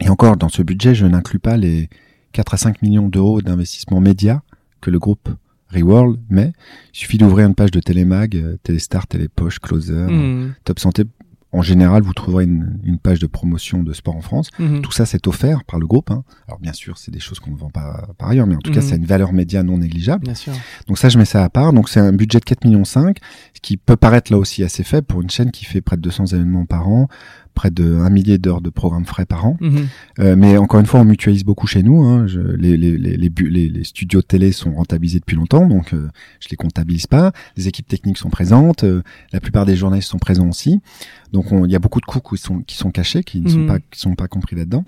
Speaker 2: Et encore, dans ce budget, je n'inclus pas les 4 à 5 millions d'euros d'investissement média que le groupe Reworld met. Il suffit d'ouvrir une page de Télémag, euh, Téléstar, Télépoche, Closer,
Speaker 1: Mhm,
Speaker 2: Top Santé. En général, vous trouverez une, une page de promotion de sport en France.
Speaker 1: mhm.
Speaker 2: Tout ça, c'est offert par le groupe. hein. Alors bien sûr, c'est des choses qu'on ne vend pas par ailleurs, mais en tout cas,
Speaker 1: Mhm.
Speaker 2: ça a une valeur média non négligeable.
Speaker 1: Bien sûr.
Speaker 2: Donc ça, je mets ça à part. Donc c'est un budget de 4 millions 5, ce qui peut paraître là aussi assez faible pour une chaîne qui fait près de 200 événements par an, près de 1 millier d'heures de programmes frais par an.
Speaker 1: Mhm,
Speaker 2: Euh, mais encore une fois, on mutualise beaucoup chez nous. Hein. Je- les, les, les, studios de télé sont rentabilisés depuis longtemps, donc euh, je les comptabilise pas. Les équipes techniques sont présentes, euh, la plupart des journalistes sont présents aussi. Donc on- il y a beaucoup de coûts qui sont, qui sont cachés, qui ne sont
Speaker 1: Mhm.
Speaker 2: pas qui sont pas compris là-dedans.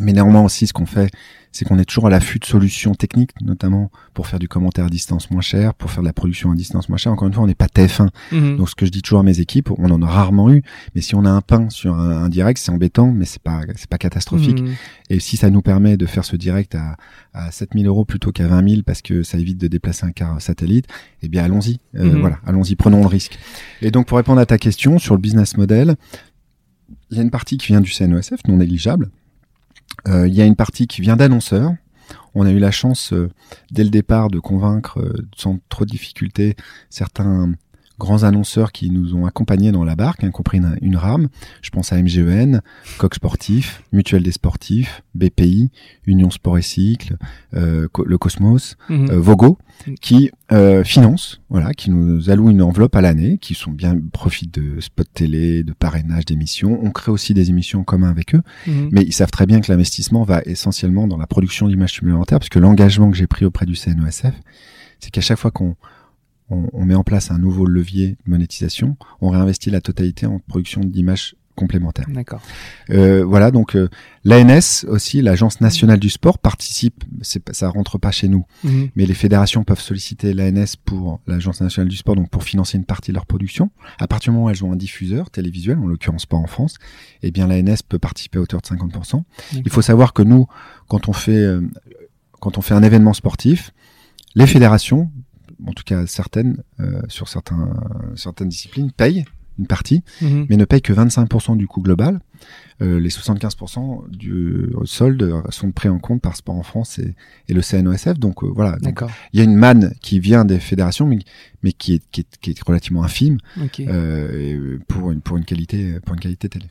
Speaker 2: Mais néanmoins aussi, ce qu'on fait, c'est qu'on est toujours à l'affût de solutions techniques, notamment pour faire du commentaire à distance moins cher, pour faire de la production à distance moins cher. Encore une fois, on n'est pas TF1.
Speaker 1: mhm.
Speaker 2: Donc ce que je dis toujours à mes équipes, on en a rarement eu, mais si on a un pain sur un, un direct, c'est embêtant, mais c'est pas c'est pas catastrophique.
Speaker 1: Mhm.
Speaker 2: Et si ça nous permet de faire ce direct à, à 7000 euros plutôt qu'à 20 000 parce que ça évite de déplacer un car satellite, eh bien allons-y. Euh,
Speaker 1: Mhm.
Speaker 2: Voilà, allons-y, prenons le risque. Et donc pour répondre à ta question sur le business model, il y a une partie qui vient du CNESF, non négligeable. Euh, il y a une partie qui vient d'annonceurs. On a eu la chance euh, dès le départ de convaincre euh, sans trop de difficultés certains grands annonceurs qui nous ont accompagnés dans la barque, y compris une, une rame. Je pense à MGEN, Coq Sportif, Mutuelle des Sportifs, BPI, Union Sport et Cycle, euh, Co- le Cosmos, euh, Vogo, qui euh, financent, voilà, qui nous allouent une enveloppe à l'année, qui sont bien profitent de spots télé, de parrainage d'émissions. On crée aussi des émissions en commun avec eux,
Speaker 1: Mhm.
Speaker 2: mais ils savent très bien que l'investissement va essentiellement dans la production d'images supplémentaires, parce que l'engagement que j'ai pris auprès du CNESF, c'est qu'à chaque fois qu'on on, on met en place un nouveau levier de monétisation, on réinvestit la totalité en production d'images complémentaires.
Speaker 1: D'accord.
Speaker 2: Euh, voilà, donc euh, l'ANS aussi, l'Agence nationale du sport, participe. Ça rentre pas chez nous,
Speaker 1: Mhm.
Speaker 2: mais les fédérations peuvent solliciter l'ANS pour l'Agence nationale du sport, donc pour financer une partie de leur production. À partir du moment où elles ont un diffuseur télévisuel, en l'occurrence pas en France, eh bien l'ANS peut participer à hauteur de 50%. Il faut savoir que nous, quand on fait euh, quand on fait un événement sportif, les fédérations, en tout cas certaines, euh, sur certains, certaines disciplines, payent une partie,
Speaker 1: Mhm.
Speaker 2: mais ne payent que 25% du coût global. Euh, les 75% du solde sont pris en compte par Sport en France et, et le CNOSF. Donc euh, voilà, il y a une manne qui vient des fédérations, mais, mais qui, est, qui, est, qui est relativement infime euh, pour, une, pour, une qualité, pour une qualité télé.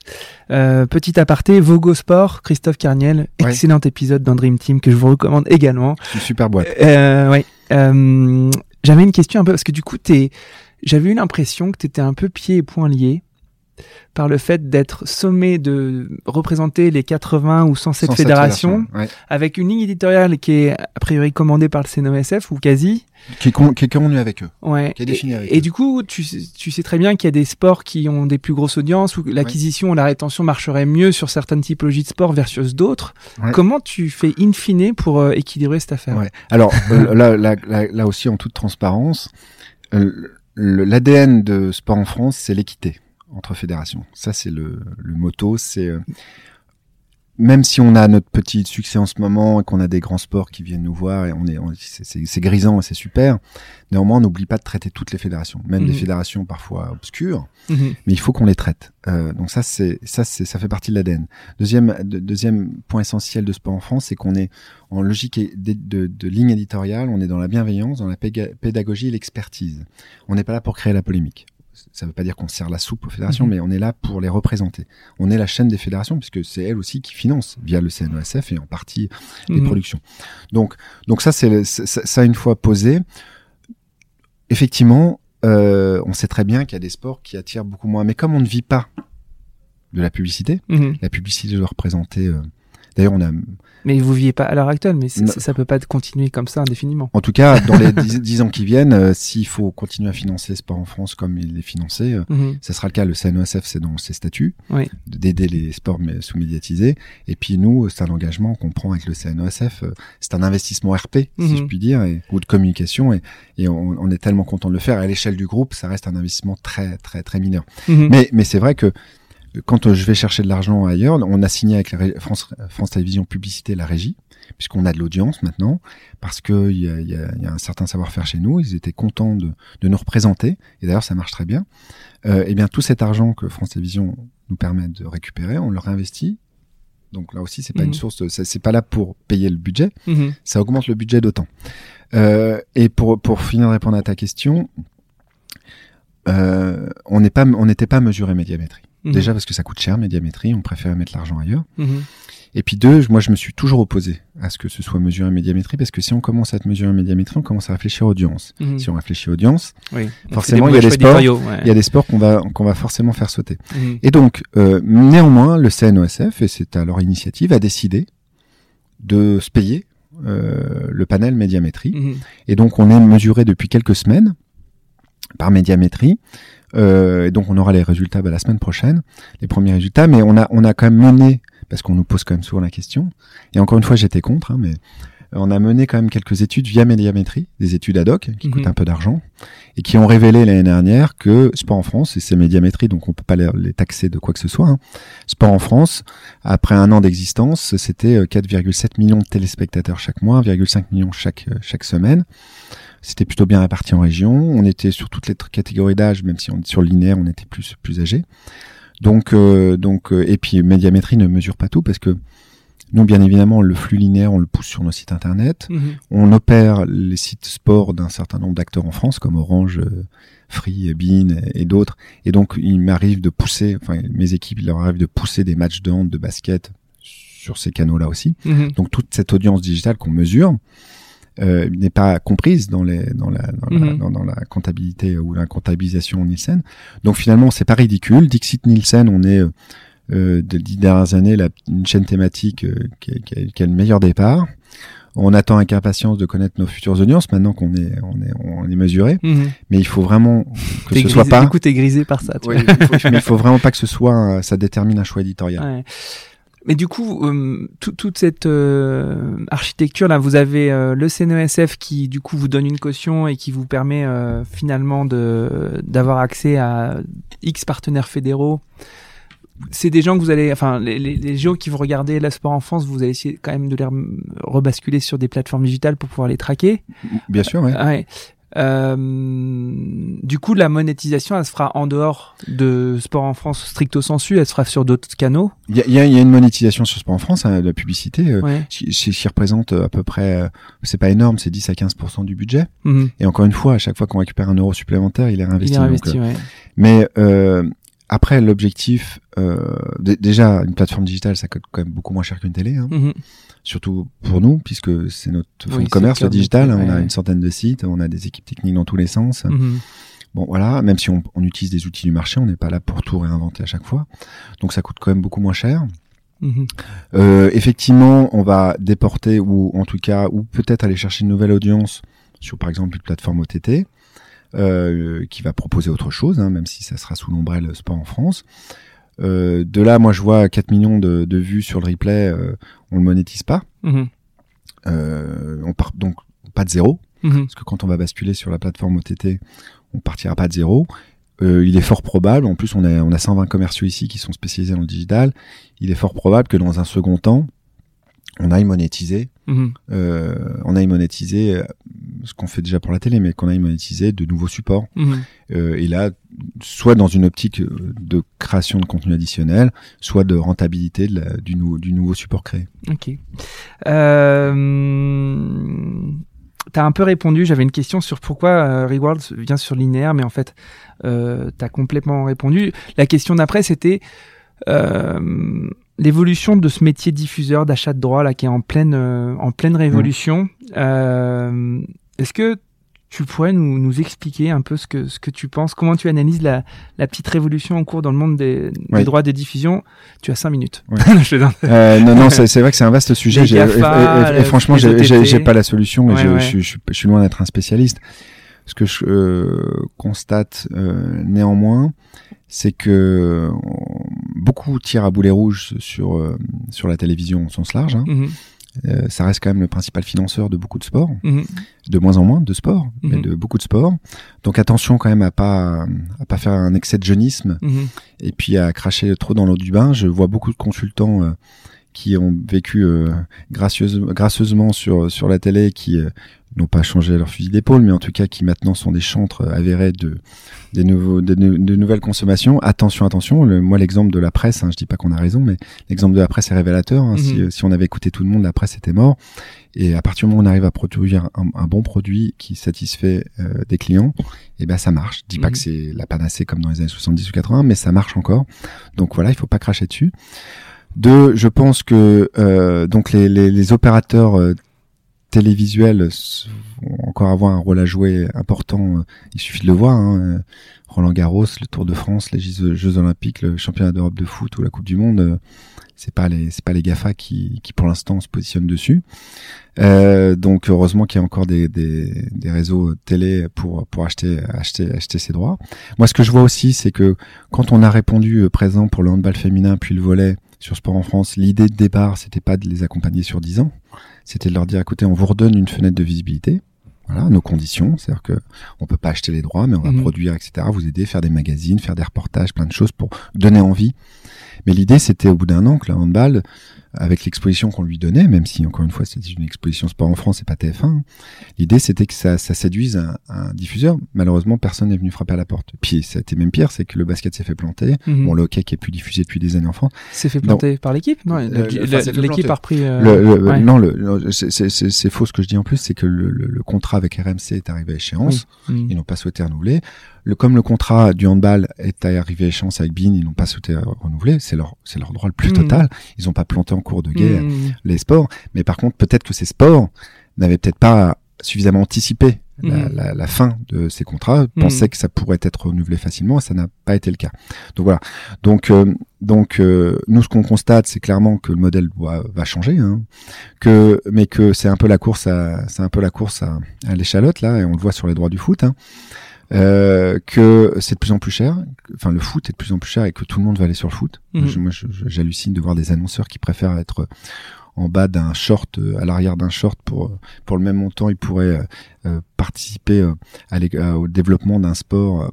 Speaker 1: Petit aparté, Vogo Sport, Christophe Carniel,
Speaker 2: Ouais.
Speaker 1: excellent épisode dans Dream Team que je vous recommande également.
Speaker 2: Une super boîte.
Speaker 1: Ouais. Euh, J'avais une question un peu parce que du coup, t'es, j'avais eu l'impression que tu étais un peu pieds et poings liés par le fait d'être sommé de représenter les 80 ou 107
Speaker 2: 107
Speaker 1: fédérations
Speaker 2: ouais.
Speaker 1: avec une ligne éditoriale qui est a priori commandée par le CNOSF ou quasi.
Speaker 2: Qui est, con- qui est convenu avec eux.
Speaker 1: Ouais.
Speaker 2: Qui est
Speaker 1: et,
Speaker 2: avec
Speaker 1: et
Speaker 2: eux.
Speaker 1: du coup, tu, sais- tu sais très bien qu'il y a des sports qui ont des plus grosses audiences où l'acquisition ou la rétention marcherait mieux sur certaines typologies de sports versus d'autres.
Speaker 2: Ouais.
Speaker 1: Comment tu fais in fine pour euh, équilibrer cette affaire?
Speaker 2: Ouais. Alors euh, là, là, là, là aussi, en toute transparence, euh, l'ADN de Sport en France, c'est l'équité entre fédérations. Ça, c'est le, le motto. C'est euh, même si on a notre petit succès en ce moment et qu'on a des grands sports qui viennent nous voir et on est, c'est grisant et c'est super. Néanmoins, on n'oublie pas de traiter toutes les fédérations, même des mhm. fédérations parfois obscures, mhm. mais il faut qu'on les traite. Euh, donc ça, c'est ça, c'est ça fait partie de l'ADN. Deuxième deuxième point essentiel de Sport en France, c'est qu'on est en logique de, de, de, ligne éditoriale, on est dans la bienveillance, dans la pédagogie et l'expertise. On n'est pas là pour créer la polémique ça ne veut pas dire qu'on sert la soupe aux fédérations, mhm. mais on est là pour les représenter. On est la chaîne des fédérations puisque c'est elles aussi qui financent via le CNESF et en partie les mhm. productions. Donc, donc ça, c'est ça, une fois posé. Effectivement, euh, on sait très bien qu'il y a des sports qui attirent beaucoup moins. Mais comme on ne vit pas de la publicité, mhm. la publicité doit représenter. Euh, d'ailleurs, on a
Speaker 1: mais vous vivez pas à l'heure actuelle, mais ça peut pas continuer comme ça indéfiniment.
Speaker 2: En tout cas, dans les dix ans qui viennent, euh, s'il faut continuer à financer sport en France comme il est financé, euh, mhm. ça sera le cas. Le CNOSF, c'est dans ses statuts oui. d'aider les sports sous-médiatisés. Et puis nous, c'est un engagement qu'on prend avec le CNOSF. Euh, c'est un investissement RP, si mhm. je puis dire, et, ou de communication. Et, et on, on, est tellement content de le faire. À l'échelle du groupe, ça reste un investissement très, très, très mineur. Mhm. Mais, mais c'est vrai que quand euh, je vais chercher de l'argent ailleurs, on a signé avec la France, France Télévisions Publicité la régie, puisqu'on a de l'audience maintenant, parce qu'il y a, y, y a un certain savoir-faire chez nous. Ils étaient contents de, de nous représenter, et d'ailleurs ça marche très bien. Euh, et eh bien tout cet argent que France Télévisions nous permet de récupérer, on le réinvestit. Donc là aussi, c'est pas une mhm. source, c'est pas là pour payer le budget, mhm. ça augmente le budget d'autant. Euh, et pour pour finir de répondre à ta question, euh, on n'est pas, on n'était pas mesuré médiamétrie. Mhm. Déjà parce que ça coûte cher, médiamétrie, on préfère mettre l'argent ailleurs. Mhm. Et puis deux, moi je me suis toujours opposé à ce que ce soit mesuré médiamétrie, parce que si on commence à te mesurer médiamétrie, on commence à réfléchir audience. Mhm. Si on réfléchit audience, forcément il y a des sports, il y a des sports qu'on va qu'on va forcément faire sauter. Et donc euh, néanmoins, le CNOSF et c'est à leur initiative a décidé de se payer euh, le panel médiamétrie. Et donc on est mesuré depuis quelques semaines par médiamétrie. Euh, et donc on aura les résultats bah, la semaine prochaine, les premiers résultats. Mais on a on a quand même mené parce qu'on nous pose quand même souvent la question. Et encore une fois, j'étais contre, hein, mais on a mené quand même quelques études via médiamétrie, des études ad hoc qui coûtent mhm. un peu d'argent et qui ont révélé l'année dernière que Sport en France, et c'est médiamétrie, donc on peut pas les, taxer de quoi que ce soit, hein, Sport en France, après un an d'existence, c'était 4,7 euh, millions de téléspectateurs chaque mois, 1,5 millions chaque, euh, chaque semaine. C'était plutôt bien réparti en région. On était sur toutes les catégories d'âge, même si on est sur linéaire, on était plus plus âgé. Donc euh, donc euh, et puis médiamétrie ne mesure pas tout parce que nous, bien évidemment, le flux linéaire, on le pousse sur nos sites internet. Mhm. On opère les sites sport d'un certain nombre d'acteurs en France, comme Orange, euh, Free, Bean et, d'autres. Et donc, il m'arrive de pousser, enfin, mes équipes, il leur arrive de pousser des matchs de hand, de basket sur ces canaux-là aussi. Mhm. Donc, toute cette audience digitale qu'on mesure, euh, n'est pas comprise dans, les, dans, la, dans, la, mhm. dans, la comptabilité ou la comptabilisation Nielsen. Donc finalement, c'est pas ridicule. Dixit Nielsen, on est euh, de dix dernières années la, une chaîne thématique euh, qui, qui, qui, a, le meilleur départ. On attend avec impatience de connaître nos futures audiences maintenant qu'on est on est on est mesuré, mhm. mais il faut vraiment que ce soit pas.
Speaker 1: Du coup, t'es grisé par ça.
Speaker 2: Oui, il faut, mais il faut vraiment pas que ce soit ça détermine un choix éditorial. Ouais.
Speaker 1: Mais du coup, euh, toute cette euh, architecture là, vous avez euh, le CNESF qui du coup vous donne une caution et qui vous permet finalement de d'avoir accès à X partenaires fédéraux. C'est des gens que vous allez, enfin les, les, les gens qui vous regardez la sport en France, vous allez essayer quand même de les rebasculer sur des plateformes digitales pour pouvoir les traquer.
Speaker 2: Bien sûr, oui.
Speaker 1: ouais. Euh, du coup, la monétisation, elle se fera en dehors de Sport en France stricto sensu, elle se fera sur d'autres canaux?
Speaker 2: Il y a, y a, une monétisation sur Sport en France, hein, la publicité, euh, qui, représente euh, à peu près, euh, c'est pas énorme, c'est 10 à 15% du budget. Mhm. Et encore une fois, à chaque fois qu'on récupère un euro supplémentaire, il est réinvesti. Il est réinvesti
Speaker 1: ouais.
Speaker 2: Mais après, l'objectif, déjà, une plateforme digitale, ça coûte quand même beaucoup moins cher qu'une télé. Hein. Mhm surtout pour nous, puisque c'est notre fonds de commerce, le digital. on a une centaine de sites, on a des équipes techniques dans tous les sens. Mhm. Bon, voilà, même si on, on, utilise des outils du marché, on n'est pas là pour tout réinventer à chaque fois. Donc ça coûte quand même beaucoup moins cher. Mhm. Euh, effectivement, on va déporter ou en tout cas, ou peut-être aller chercher une nouvelle audience sur par exemple une plateforme OTT. Euh, qui va proposer autre chose, hein, même si ça sera sous l'ombrelle Sport en France. Euh, de là, moi, je vois 4 millions de, de vues sur le replay, euh, on le monétise pas. Euh, on part donc pas de zéro, mhm. parce que quand on va basculer sur la plateforme OTT, on partira pas de zéro. euh, il est fort probable, en plus on a, on a 120 commerciaux ici qui sont spécialisés dans le digital, il est fort probable que dans un second temps, on aille monétiser,
Speaker 1: Mhm.
Speaker 2: euh, on aille monétiser ce qu'on fait déjà pour la télé, mais qu'on aille monétiser de nouveaux supports.
Speaker 1: Mhm.
Speaker 2: Euh, et là, soit dans une optique euh, de création de contenu additionnel, soit de rentabilité de la- du, nou- du nouveau support créé.
Speaker 1: Ok. Euh, T'as un peu répondu. J'avais une question sur pourquoi euh, Rewards vient sur linéaire, mais en fait, euh, t'as complètement répondu. La question d'après, c'était euh, l'évolution de ce métier diffuseur d'achat de droits là qui est en pleine en pleine révolution. Euh, Est-ce que tu pourrais nous, nous expliquer un peu ce que ce que tu penses, comment tu analyses la, la petite révolution en cours dans le monde des, des
Speaker 2: Oui.
Speaker 1: droits de diffusion? Tu as cinq minutes. Je
Speaker 2: Euh, non, non, c'est vrai que c'est un vaste sujet. Et-
Speaker 1: GAFA,
Speaker 2: et- et, franchement,
Speaker 1: les
Speaker 2: j'ai- pas la solution. et
Speaker 1: Ouais,
Speaker 2: je,
Speaker 1: ouais.
Speaker 2: je suis- je, suis- je suis loin d'être un spécialiste. Ce que je euh, constate euh, néanmoins, c'est que beaucoup tirent à boulet rouge sur sur la télévision au sens large. hein.
Speaker 1: Mhm,
Speaker 2: Euh, ça reste quand même le principal financeur de beaucoup de sports,
Speaker 1: mhm.
Speaker 2: de moins en moins de sports, mais
Speaker 1: Mhm.
Speaker 2: de beaucoup de sports. Donc attention quand même à pas à pas faire un excès de jeunisme
Speaker 1: Mhm.
Speaker 2: et puis à cracher trop dans l'eau du bain. Je vois beaucoup de consultants euh, qui ont vécu euh, gracieuse, gracieusement sur sur la télé, qui euh, n'ont pas changé leur fusil d'épaule, mais en tout cas qui maintenant sont des chantres avérés de des nouveaux de, nou- de nouvelles consommations. Attention, attention. Le, moi, l'exemple de la presse, hein, je dis pas qu'on a raison, mais l'exemple de la presse est révélateur. hein. si,
Speaker 1: Mhm.
Speaker 2: euh, si on avait écouté tout le monde, la presse était mort. Et à partir du moment où on arrive à produire un, un bon produit qui satisfait euh, des clients, et ben ça marche. Je dis pas
Speaker 1: Mhm.
Speaker 2: que c'est la panacée comme dans les années 70 ou 80, mais ça marche encore. Donc voilà, il faut pas cracher dessus. Deux, je pense que euh, donc les, les, les opérateurs euh, télévisuels vont encore avoir un rôle à jouer important. euh, Il suffit de le voir. Hein. euh, Roland Garros, le Tour de France, les Jeux, Olympiques, le Championnat d'Europe de foot ou la Coupe du Monde. euh, c'est pas les c'est pas les Gafa qui, qui pour l'instant se positionnent dessus. Euh, donc heureusement qu'il y a encore des, des, des réseaux télé pour pour acheter acheter acheter ces droits. Moi ce que je vois aussi c'est que quand on a répondu présent pour le handball féminin puis le volet sur Sport en France, l'idée de départ c'était pas de les accompagner sur 10 ans, c'était de leur dire écoutez on vous redonne une fenêtre de visibilité. Voilà, nos conditions, c'est-à-dire que on peut pas acheter les droits, mais on va
Speaker 1: Mhm.
Speaker 2: produire, etc. Vous aider, faire des magazines, faire des reportages, plein de choses pour donner envie. Mais l'idée, c'était au bout d'un an que le handball, avec l'exposition qu'on lui donnait, même si encore une fois c'était une exposition sport en France et pas TF1, hein, l'idée c'était que ça, ça séduise un, un diffuseur. Malheureusement, personne n'est venu frapper à la porte. Puis ça a été même pire, c'est que le basket s'est fait planter.
Speaker 1: Mhm.
Speaker 2: Bon, le hockey qui est plus diffusé depuis des années en France.
Speaker 1: C'est fait planter par l'équipe Non,
Speaker 2: Euh,
Speaker 1: l'équipe a repris. euh,
Speaker 2: Le- le-
Speaker 1: ouais.
Speaker 2: Non, le, le- c'est- c'est c'est- c'est faux ce que je dis en plus, c'est que le, le- le contrat avec RMC est arrivé à échéance.
Speaker 1: Mhm.
Speaker 2: Ils n'ont pas souhaité renouveler. Le, comme le contrat du handball est arrivé à échéance avec BIN, ils n'ont pas souhaité renouveler. C'est leur, c'est leur droit le plus
Speaker 1: Mhm.
Speaker 2: total. Ils n'ont pas planté en cours de guerre
Speaker 1: Mhm.
Speaker 2: les sports. Mais par contre, peut-être que ces sports n'avaient peut-être pas suffisamment anticipé la, la- la fin de ces contrats, pensaient que ça pourrait être renouvelé facilement, et ça n'a pas été le cas. Donc voilà. Donc, euh, donc euh, nous, ce qu'on constate, c'est clairement que le modèle doit, va changer, hein, que, mais que c'est un peu la course à, c'est un peu la course à, à l'échalote là, et on le voit sur les droits du foot. Hein. Euh, que c'est de plus en plus cher, enfin le foot est de plus en plus cher et que tout le monde va aller sur le foot.
Speaker 1: Mhm.
Speaker 2: Je- moi, je- j'hallucine de voir des annonceurs qui préfèrent être en bas d'un short, euh, à l'arrière d'un short pour euh, pour le même montant, ils pourraient euh, euh, participer euh, à au développement d'un sport euh,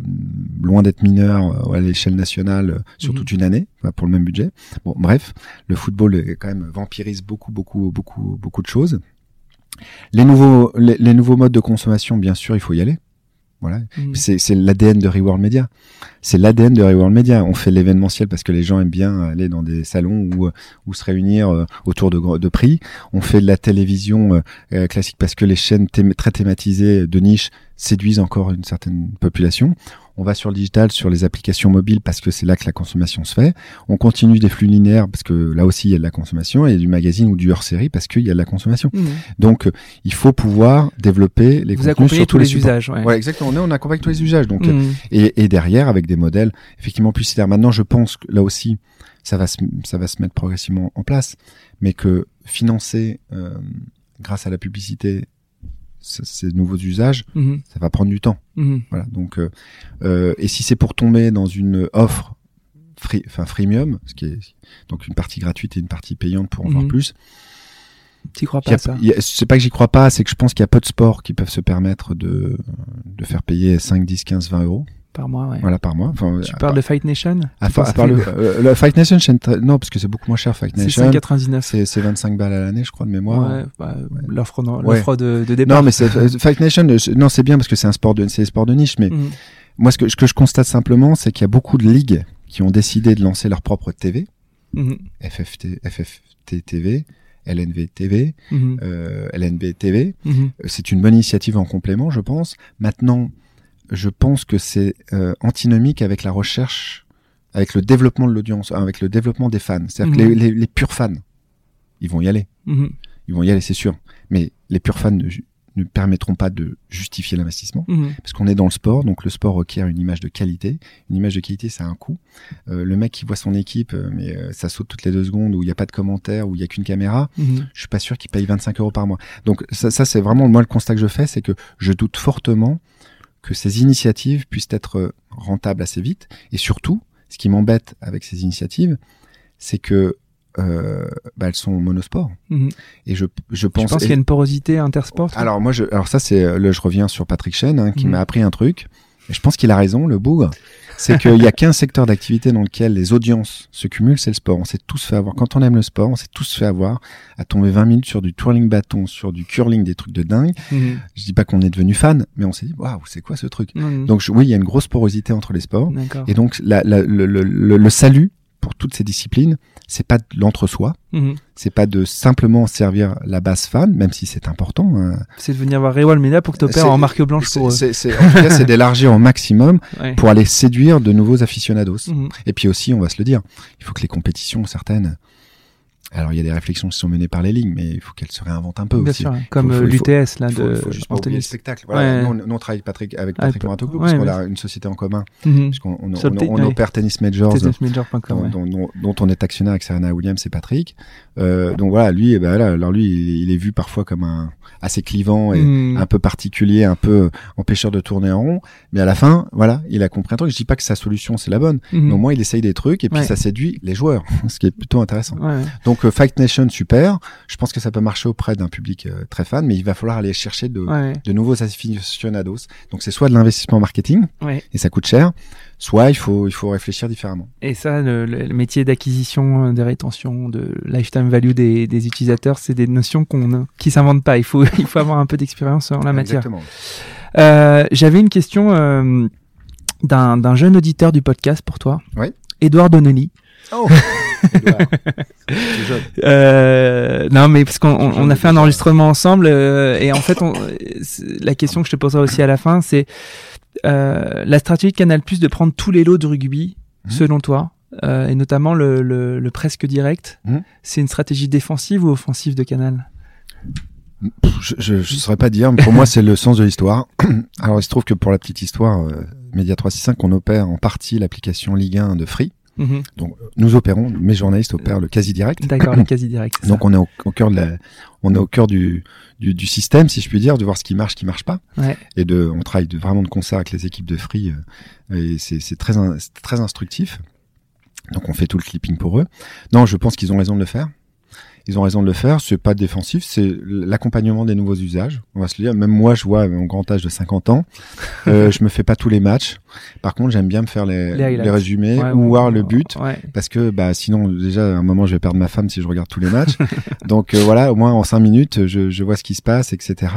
Speaker 2: loin d'être mineur euh, à l'échelle nationale euh, sur
Speaker 1: Mhm.
Speaker 2: toute une année pour le même budget. Bon, bref, le football est quand même vampirise beaucoup beaucoup beaucoup beaucoup de choses. Les nouveaux les, les nouveaux modes de consommation, bien sûr, il faut y aller. Voilà,
Speaker 1: Mhm.
Speaker 2: c'est l'ADN de Reworld Media. C'est l'ADN de Reworld Media. On fait l'événementiel parce que les gens aiment bien aller dans des salons ou ou se réunir euh, autour de, prix. On fait de la télévision euh, euh, classique parce que les chaînes thém- très thématisées de niche séduisent encore une certaine population. On va sur le digital, sur les applications mobiles parce que c'est là que la consommation se fait. On continue des flux linéaires parce que là aussi il y a de la consommation et du magazine ou du hors-série parce qu'il y a de la consommation.
Speaker 1: Mhm.
Speaker 2: Donc il faut pouvoir développer les
Speaker 1: Vous
Speaker 2: contenus sur
Speaker 1: tous
Speaker 2: tous
Speaker 1: les, usages. Ouais.
Speaker 2: Ouais, exactement. On, est, on accompagne tous les usages. Donc,
Speaker 1: Mhm.
Speaker 2: et, et derrière, avec des modèles effectivement publicitaires. Maintenant, je pense que là aussi, ça va se, ça va se mettre progressivement en place, mais que financer euh, grâce à la publicité ces nouveaux usages,
Speaker 1: Mhm.
Speaker 2: ça va prendre du temps.
Speaker 1: Mhm.
Speaker 2: Voilà. Donc, euh, euh, et si c'est pour tomber dans une offre free, enfin freemium, ce qui est donc une partie gratuite et une partie payante pour en voir
Speaker 1: Mhm.
Speaker 2: plus,
Speaker 1: T'y crois pas
Speaker 2: a-
Speaker 1: ça
Speaker 2: a- c'est pas que j'y crois pas, c'est que je pense qu'il y a peu de sports qui peuvent se permettre de, de faire payer 5, 10, 15, 20 euros
Speaker 1: par mois, ouais.
Speaker 2: Voilà, par mois. Enfin,
Speaker 1: tu parles de Fight Nation?
Speaker 2: À, à part le, euh, le, Fight Nation, non, parce que c'est beaucoup moins cher, Fight Nation.
Speaker 1: C'est 5,99.
Speaker 2: C'est 25 balles à l'année, je crois, de mémoire.
Speaker 1: Ouais, bah, l'offre de, de départ.
Speaker 2: Non, mais Fight Nation, non, c'est bien parce que c'est un sport de, c'est sport de niche, mais mm. moi, ce que, ce que je constate simplement, c'est qu'il y a beaucoup de ligues qui ont décidé de lancer leur propre TV. Mm FFT, FFT TV, LNV TV, mhm. euh, LNB TV. Mhm. Euh, c'est une bonne initiative en complément, je pense. Maintenant, je pense que c'est euh, antinomique avec la recherche, avec le développement de l'audience, avec le développement des fans. C'est-à-dire que mhm. les, les, les, purs fans, ils vont y aller. Ils vont y aller, c'est sûr. Mais les purs fans ne permettront pas de justifier l'investissement, mhm. parce qu'on est dans le sport, donc le sport requiert une image de qualité. Une image de qualité, ça a un coût. Euh, le mec qui voit son équipe, euh, mais euh, ça saute toutes les deux secondes, où il n'y a pas de commentaires, où il n'y a qu'une caméra, mhm. je suis pas sûr qu'il paye 25 euros par mois. Donc ça, ça c'est vraiment moi le constat que je fais, c'est que je doute fortement que ces initiatives puissent être rentables assez vite, et surtout, ce qui m'embête avec ces initiatives, c'est que euh, bah, elles sont monosport. Mhm. Et je, je pense.
Speaker 1: Tu penses qu'il y a une porosité intersport
Speaker 2: Alors moi, je, alors ça c'est, le, je reviens sur Patrick Chen hein, qui mhm. m'a appris un truc. Et je pense qu'il a raison, le bougre. C'est qu'il y a qu'un secteur d'activité dans lequel les audiences se cumulent, c'est le sport. On s'est tous fait avoir. Quand on aime le sport, on s'est tous fait avoir à tomber 20 minutes sur du twirling bâton, sur du curling, des trucs de dingue. Mhm. Je dis pas qu'on est devenu fan, mais on s'est dit, waouh, c'est quoi ce truc? Donc oui, il y a une grosse porosité entre les sports. Et donc la, la, le, le, le, salut toutes ces disciplines, c'est pas de l'entre-soi, mhm. c'est pas de simplement servir la base fan, même si c'est important. Hein.
Speaker 1: C'est de venir voir Rewal Mena pour que tu opères en marque blanche pour eux.
Speaker 2: C'est, en tout cas, c'est d'élargir au maximum pour aller séduire de nouveaux aficionados. Mhm. Et puis aussi, on va se le dire, il faut que les compétitions certaines alors il y a des réflexions qui sont menées par les lignes, mais il faut qu'elles se réinventent un peu
Speaker 1: Bien
Speaker 2: aussi.
Speaker 1: Sûr, comme l'UTS là de.
Speaker 2: Il faut juste pas oublier le spectacle. Voilà, nous, on, travaille Patrick, avec ah, Patrick Moratoglu parce qu'on a une société en commun, mm puisqu'on on, on, opère Tennis Majors, dont, dont, dont, on est actionnaire avec Serena Williams et Patrick. Euh, donc voilà, lui, eh ben là, alors lui, il, est vu parfois comme un assez clivant et mm. un peu particulier, un peu empêcheur de tourner en rond. Mais à la fin, voilà, il a compris un truc. Je dis pas que sa solution c'est la bonne, mm-hmm. mais au moins il essaye des trucs et puis ça séduit les joueurs, ce qui est plutôt intéressant. Donc euh, Fight Nation, super. Je pense que ça peut marcher auprès d'un public euh, très fan, mais il va falloir aller chercher de, de nouveaux aficionados. Donc c'est soit de l'investissement marketing et ça coûte cher, soit il faut il faut réfléchir différemment.
Speaker 1: Et ça, le, métier d'acquisition, euh, de rétention, de lifetime value des, des utilisateurs, c'est des notions qu'on qui s'inventent pas. Il faut il faut avoir un peu d'expérience en la matière. Exactement. Euh, J'avais une question euh, d'un jeune auditeur du podcast pour toi.
Speaker 2: Oui.
Speaker 1: Edouard Donnelly. Oh. euh, non, mais parce qu'on on a fait un enregistrement ensemble euh, et en fait, on, la question que je te poserai aussi à la fin, c'est euh, la stratégie de Canal Plus de prendre tous les lots de rugby, mmh. selon toi, euh, et notamment le, le, le presque direct, mmh. c'est une stratégie défensive ou offensive de Canal?
Speaker 2: Je ne saurais pas dire, mais pour moi c'est le sens de l'histoire. Alors il se trouve que pour la petite histoire, euh, Media 365, on opère en partie l'application Ligue 1 de Free. Mhm. Donc nous opérons, mes journalistes opèrent le quasi direct.
Speaker 1: D'accord, le quasi direct.
Speaker 2: Donc on est au, cœur de la, on est au cœur du, du, du, système, si je puis dire, de voir ce qui marche, ce qui marche pas,
Speaker 1: ouais.
Speaker 2: et de, on travaille de, vraiment de concert avec les équipes de Free, euh, et c'est très, très instructif. Donc on fait tout le clipping pour eux. Non, je pense qu'ils ont raison de le faire ils ont raison de le faire. C'est pas défensif, c'est l'accompagnement des nouveaux usages. On va se le dire. Même moi, je vois mon grand âge de 50 ans, euh, je me fais pas tous les matchs. Par contre, j'aime bien me faire les, les, résumés ou voir le but, parce que bah sinon déjà à un moment je vais perdre ma femme si je regarde tous les matchs. donc euh, voilà, au moins en cinq minutes, je, je vois ce qui se passe, etc.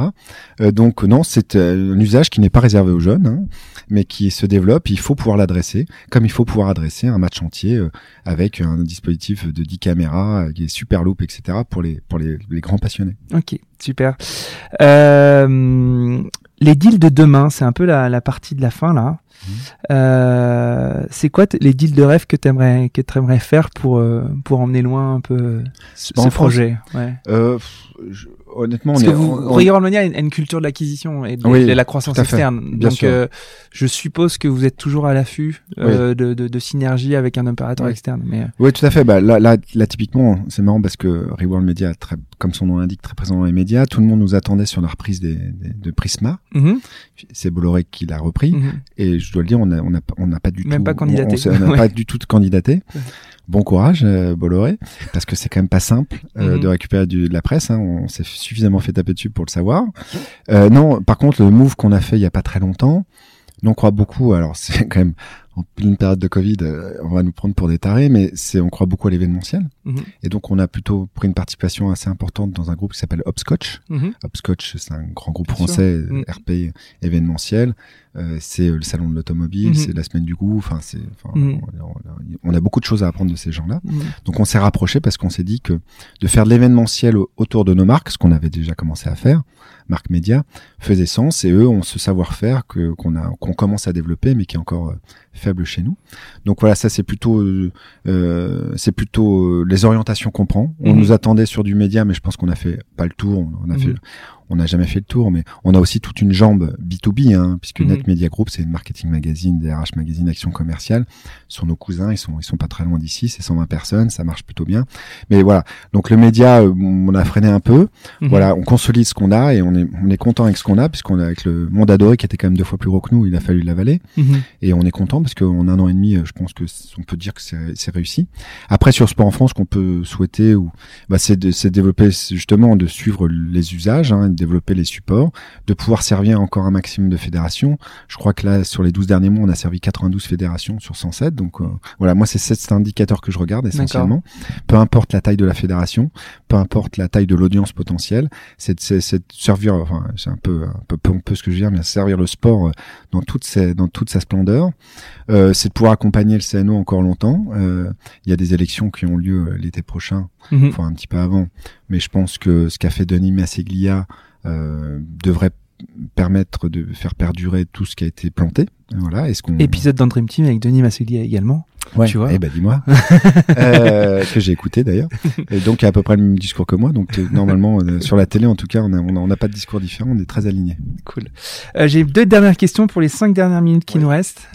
Speaker 2: Euh, donc non, c'est euh, un usage qui n'est pas réservé aux jeunes, hein, mais qui se développe. Il faut pouvoir l'adresser, comme il faut pouvoir adresser un match entier avec un dispositif de 10 caméras, qui est super loop, etc pour les, pour les, grands passionnés.
Speaker 1: Ok, super. Euh, les deals de demain, c'est un peu la, la, partie de la fin là. Mmh. Euh, c'est quoi les deals de rêve que tu aimerais que aimerais faire pour euh, pour emmener loin un peu ce projet? Ouais.
Speaker 2: euh, je, honnêtement,
Speaker 1: Parce on que est, vous, on, a une, culture de l'acquisition et de, la croissance externe. Bien Donc, euh, je suppose que vous êtes toujours à l'affût euh, de, de, de, synergie avec un opérateur externe. Mais...
Speaker 2: Oui, tout à fait. Bah, là, là, là typiquement, c'est marrant parce que Reworld Media, très, comme son nom l'indique, très présent dans les médias. Tout le monde nous attendait sur la reprise des, des de Prisma. Mm-hmm. C'est Bolloré qui l'a repris. Mm-hmm. Et je dois le dire, on n'a on a, on a pas du
Speaker 1: Même
Speaker 2: tout...
Speaker 1: pas candidaté.
Speaker 2: On n'a pas du tout candidaté bon courage euh, Bolloré parce que c'est quand même pas simple euh, mhm. de récupérer du, de la presse hein, on s'est suffisamment fait taper dessus pour le savoir euh, non par contre le move qu'on a fait il y a pas très longtemps Nous, on croit beaucoup. Alors, c'est quand même en pleine période de Covid, on va nous prendre pour des tarés, mais c'est on croit beaucoup à l'événementiel.
Speaker 1: Mhm.
Speaker 2: Et donc, on a plutôt pris une participation assez importante dans un groupe qui s'appelle Hopscotch.
Speaker 1: Mhm.
Speaker 2: Hopscotch, c'est un grand groupe
Speaker 1: Bien
Speaker 2: français RP événementiel. Euh, c'est euh, le salon de l'automobile,
Speaker 1: Mhm.
Speaker 2: c'est la semaine du goût. Enfin, c'est
Speaker 1: Mhm.
Speaker 2: on, on- on a beaucoup de choses à apprendre de ces gens-là.
Speaker 1: Mhm.
Speaker 2: Donc on s'est rapproché parce qu'on s'est dit que de faire de l'événementiel au- autour de nos marques, ce qu'on avait déjà commencé à faire, marque média, faisait sens et eux ont ce savoir-faire que qu'on a qu'on commence à développer mais qui est encore euh, faible chez nous. Donc voilà, ça c'est plutôt euh, euh, c'est plutôt les orientations qu'on prend. On nous attendait sur du média mais je pense qu'on a fait pas le tour, on a
Speaker 1: Mhm.
Speaker 2: fait on n'a jamais fait le tour, mais on a aussi toute une jambe B2B, hein, puisque
Speaker 1: Mhm.
Speaker 2: Net Media Group, c'est une marketing magazine, DRH magazine, action commerciale. Ce sont nos cousins, ils sont, ils sont pas très loin d'ici, c'est 120 personnes, ça marche plutôt bien. Mais voilà. Donc le média, euh, on a freiné un peu.
Speaker 1: Mhm.
Speaker 2: Voilà, on consolide ce qu'on a et on est, on est content avec ce qu'on a, puisqu'on est avec le monde adoré qui était quand même deux fois plus gros que nous, il a fallu l'avaler.
Speaker 1: Mhm.
Speaker 2: Et on est content parce qu'en un an et demi, euh, je pense que on peut dire que c'est réussi. Après, sur Sport en France, qu'on peut souhaiter, ou bah, c'est de, c'est de développer justement de suivre les usages, hein, de développer les supports, de pouvoir servir encore un maximum de fédérations. Je crois que là, sur les 12 derniers mois, on a servi 92 fédérations sur 107. Donc euh, voilà, moi, c'est cet indicateur que je regarde essentiellement. Peu importe la taille de la fédération, peu importe la taille de l'audience potentielle, c'est de- servir, enfin, c'est un peu, un peu pompeux ce que je veux dire, mais servir le sport euh, dans toute, sa, dans toute sa splendeur. Euh, c'est de pouvoir accompagner le CNO encore longtemps. Euh, Il y a des élections qui ont lieu euh, l'été prochain,
Speaker 1: Mhm.
Speaker 2: enfin un petit peu avant, mais je pense que ce qu'a fait Denis Masseglia euh, devrait permettre de faire perdurer tout ce qui a été planté. Voilà. Est-ce qu'on
Speaker 1: Épisode dans Dream Team avec Denis Masseglia également.
Speaker 2: Ouais.
Speaker 1: tu vois
Speaker 2: Eh ben dis-moi Euh, que j'ai écouté d'ailleurs. Et donc il a à peu près le même discours que moi. Donc euh, normalement euh, sur la télé en tout cas on a on a, on a pas de discours différent. On est très alignés.
Speaker 1: Cool. Euh, J'ai deux dernières questions pour les cinq dernières minutes qui
Speaker 2: Ouais.
Speaker 1: nous restent.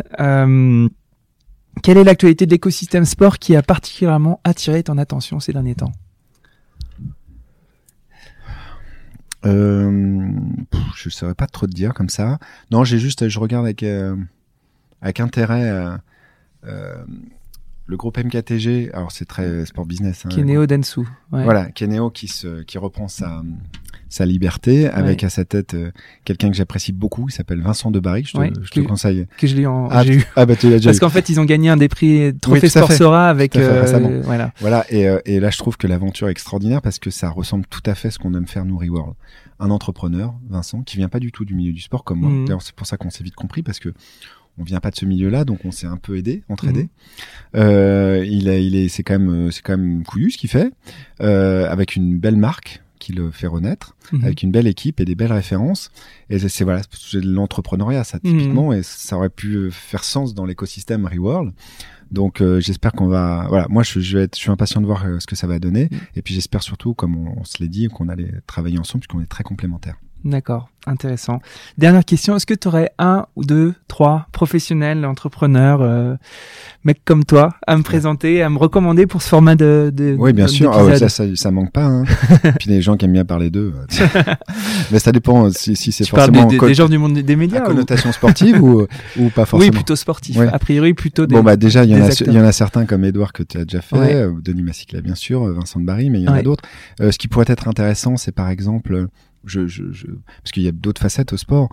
Speaker 1: Quelle est l'actualité de l'écosystème sport qui a particulièrement attiré ton attention ces derniers temps?
Speaker 2: Euh, pff, je saurais pas trop te dire comme ça. Non, j'ai juste, je regarde avec euh, avec intérêt euh, euh, le groupe MKTG. Alors c'est très sport business. Hein,
Speaker 1: Keneo Densu. Ouais.
Speaker 2: Voilà, Keneo qui se qui reprend sa sa liberté avec à sa tête euh, quelqu'un que j'apprécie beaucoup. Il s'appelle Vincent de Barrique. Je te,
Speaker 1: Ouais,
Speaker 2: je te
Speaker 1: que-
Speaker 2: conseille.
Speaker 1: Que je l'ai en,
Speaker 2: Ah,
Speaker 1: eu.
Speaker 2: ah bah tu l'as déjà
Speaker 1: Parce qu'en fait, ils ont gagné un des prix Trophée
Speaker 2: tout à
Speaker 1: Sport
Speaker 2: fait.
Speaker 1: Sora avec,
Speaker 2: fait,
Speaker 1: euh, voilà.
Speaker 2: Voilà, et, euh, et là je trouve que l'aventure est extraordinaire parce que ça ressemble tout à fait à ce qu'on aime faire nous Reworld. Un entrepreneur, Vincent, qui vient pas du tout du milieu du sport comme moi.
Speaker 1: Mhm.
Speaker 2: D'ailleurs c'est pour ça qu'on s'est vite compris parce que on vient pas de ce milieu-là, donc on s'est un peu aidé, entraidé.
Speaker 1: Mhm.
Speaker 2: Euh, il, a, il est, c'est quand même, c'est quand même couillu ce qu'il fait, euh, avec une belle marque qui le fait renaître,
Speaker 1: Mhm.
Speaker 2: avec une belle équipe et des belles références. Et c'est- voilà, c'est de l'entrepreneuriat ça typiquement, et ça aurait pu euh, faire sens dans l'écosystème Reworld. Donc euh, j'espère qu'on va, voilà, moi je, je vais être, je suis impatient de voir euh, ce que ça va donner,
Speaker 1: Mhm.
Speaker 2: et puis j'espère surtout, comme on, on se l'est dit, qu'on allait travailler ensemble puisqu'on est très complémentaires.
Speaker 1: D'accord, intéressant. Dernière question, est-ce que tu aurais un ou deux, trois professionnels, entrepreneurs, euh, mecs comme toi, à me présenter, à me recommander pour ce format de, de
Speaker 2: Oui, bien
Speaker 1: de-
Speaker 2: sûr. Ah ouais, ça, ça, ça manque pas. Hein. Puis les gens qui aiment bien parler d'eux. euh, Mais ça dépend si, si c'est forcément
Speaker 1: des, gens du monde des,
Speaker 2: à
Speaker 1: médias ou...
Speaker 2: connotation sportive ou, ou pas forcément?
Speaker 1: Oui, plutôt sportif.
Speaker 2: Ouais.
Speaker 1: A priori, plutôt des...
Speaker 2: Bon bah déjà il y en a
Speaker 1: acteurs.
Speaker 2: il y en a certains comme Edouard que tu as déjà fait,
Speaker 1: Ouais.
Speaker 2: euh, Denis Massicla bien sûr, Vincent de Barry, mais il y en a d'autres. Euh, ce qui pourrait être intéressant, c'est par exemple je, je, je parce qu'il y a d'autres facettes au sport,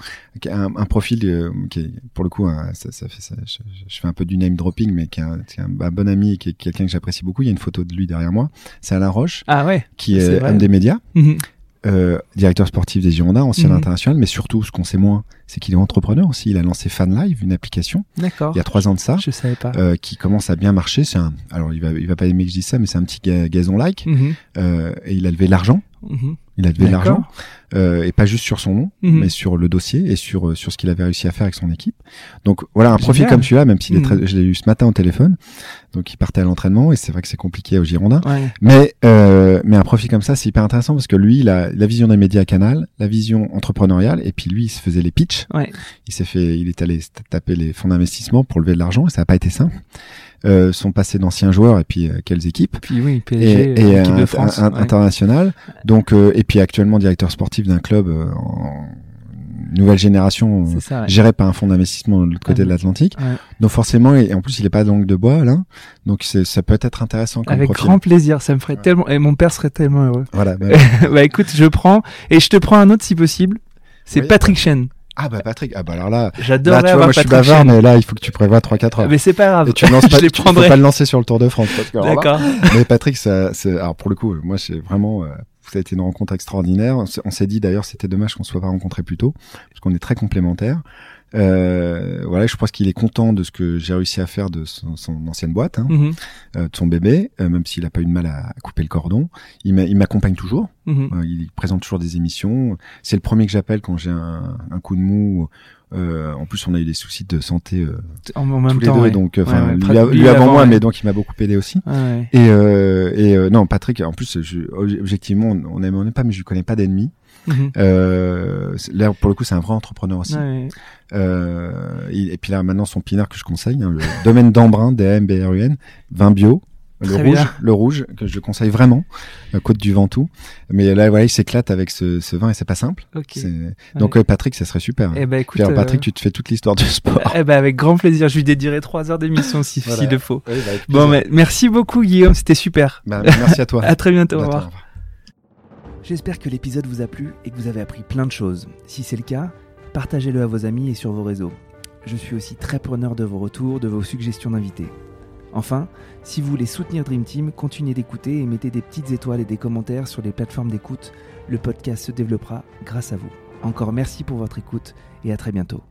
Speaker 2: un, un profil euh, qui est pour le coup un- ça, ça fait ça, je, je fais un peu du name dropping mais qui est un, qui est un, un bon ami qui est quelqu'un que j'apprécie beaucoup, il y a une photo de lui derrière moi, c'est Alain Roche
Speaker 1: Ah ouais.
Speaker 2: qui est homme des médias
Speaker 1: Mhm.
Speaker 2: euh, directeur sportif des Girondins, ancien
Speaker 1: Mhm.
Speaker 2: international, mais surtout, ce qu'on sait moins, c'est qu'il est entrepreneur aussi. Il a lancé Fan Live, une application, il y a trois ans de ça,
Speaker 1: Je savais pas.
Speaker 2: euh, qui commence à bien marcher. C'est un, alors il va, il va pas aimer que je dise ça, mais c'est un petit ga- gazon like.
Speaker 1: Mhm.
Speaker 2: Euh, et il a levé l'argent. Il a levé de l'argent, euh, et pas juste sur son nom,
Speaker 1: Mhm.
Speaker 2: mais sur le dossier et sur euh, sur ce qu'il avait réussi à faire avec son équipe. Donc voilà, un profil comme celui-là, même s'il est
Speaker 1: Mhm.
Speaker 2: très, je l'ai eu ce matin au téléphone, donc il partait à l'entraînement et c'est vrai que c'est compliqué au Girondins.
Speaker 1: Ouais.
Speaker 2: Mais euh, mais un profil comme ça, c'est hyper intéressant parce que lui, il a la vision des médias canal, la vision entrepreneuriale, et puis lui, il se faisait les pitchs.
Speaker 1: Ouais.
Speaker 2: Il s'est fait, il est allé taper les fonds d'investissement pour lever de l'argent et ça n'a pas été simple. Euh, son passé d'anciens joueurs et puis euh, quelles équipes
Speaker 1: Puis oui,
Speaker 2: et,
Speaker 1: PSG,
Speaker 2: et
Speaker 1: euh, équipe
Speaker 2: un-
Speaker 1: de France.
Speaker 2: un-
Speaker 1: ouais.
Speaker 2: international. Donc euh, et puis actuellement directeur sportif d'un club euh, en nouvelle génération. euh,
Speaker 1: ça. ouais.
Speaker 2: géré par un fonds d'investissement de l'autre côté
Speaker 1: Ah
Speaker 2: de
Speaker 1: oui.
Speaker 2: l'Atlantique.
Speaker 1: Ouais.
Speaker 2: Donc forcément, et en plus il est pas de langue de bois, Alain. Donc c'est, ça peut être intéressant comme
Speaker 1: Avec
Speaker 2: profil.
Speaker 1: grand plaisir, ça me ferait
Speaker 2: Ouais.
Speaker 1: tellement et mon père serait tellement heureux.
Speaker 2: Voilà. bah,
Speaker 1: bah écoute, je prends et je te prends un autre si possible. C'est. Patrick Chen.
Speaker 2: Ah bah Patrick, ah bah alors là,
Speaker 1: J'adorerais
Speaker 2: là tu vois, moi je suis bavard, mais là il faut que tu prévois 3-4 heures.
Speaker 1: Mais c'est pas grave.
Speaker 2: Et tu lances pas,
Speaker 1: je
Speaker 2: tu- faut pas le lancer sur le Tour de France.
Speaker 1: D'accord.
Speaker 2: mais Patrick, ça, c'est, alors pour le coup, moi c'est vraiment, euh, ça a été une rencontre extraordinaire. On s'est- dit d'ailleurs, c'était dommage qu'on se soit pas rencontrés plus tôt, parce qu'on est très complémentaires. Euh, voilà, je pense qu'il est content de ce que j'ai réussi à faire de son, son ancienne boîte, hein,
Speaker 1: Mhm,
Speaker 2: euh, de son bébé, euh, même s'il a pas eu de mal à, à couper le cordon. Il m'a- il m'accompagne toujours.
Speaker 1: mhm.
Speaker 2: Il présente toujours des émissions. C'est le premier que j'appelle quand j'ai un, un coup de mou. Euh, en plus, on a eu des soucis de santé euh,
Speaker 1: En, même
Speaker 2: tous les deux,
Speaker 1: ouais.
Speaker 2: donc enfin
Speaker 1: Ouais, ouais,
Speaker 2: lui, a- avant, moi, mais donc il m'a beaucoup aidé aussi. Et, euh, et euh, non, Patrick, en plus, je, obje- objectivement, on aime, on aime pas, mais je connais pas d'ennemis.
Speaker 1: Mhm.
Speaker 2: Euh, là, pour le coup, c'est un vrai entrepreneur aussi.
Speaker 1: Ouais, ouais.
Speaker 2: Euh, il- et puis là, maintenant, son pinard que je conseille, hein, le domaine d'Embrun, D-A-M-B-R-U-N, vin bio. Le rouge, le rouge, que je conseille vraiment, euh, Côte du Ventoux. Mais là, voilà, il s'éclate avec ce, ce vin et c'est pas simple.
Speaker 1: Ok.
Speaker 2: C'est- Donc, euh, Patrick, ça serait super.
Speaker 1: Eh ben écoute,
Speaker 2: Puis alors, Patrick,
Speaker 1: euh,
Speaker 2: tu te fais toute l'histoire du sport.
Speaker 1: eh ben avec grand plaisir. Je lui dédierai trois heures d'émission si
Speaker 2: Voilà.
Speaker 1: s'il le faut.
Speaker 2: Oui, bah,
Speaker 1: Bon, mais merci beaucoup Guillaume, c'était super.
Speaker 2: Bah, merci à toi.
Speaker 1: À très bientôt. Au
Speaker 2: Attends,
Speaker 1: revoir. J'espère que l'épisode vous a plu et que vous avez appris plein de choses. Si c'est le cas, partagez-le à vos amis et sur vos réseaux. Je suis aussi très preneur de vos retours, de vos suggestions d'invités. Enfin, si vous voulez soutenir Dream Team, continuez d'écouter et mettez des petites étoiles et des commentaires sur les plateformes d'écoute. Le podcast se développera grâce à vous. Encore merci pour votre écoute et à très bientôt.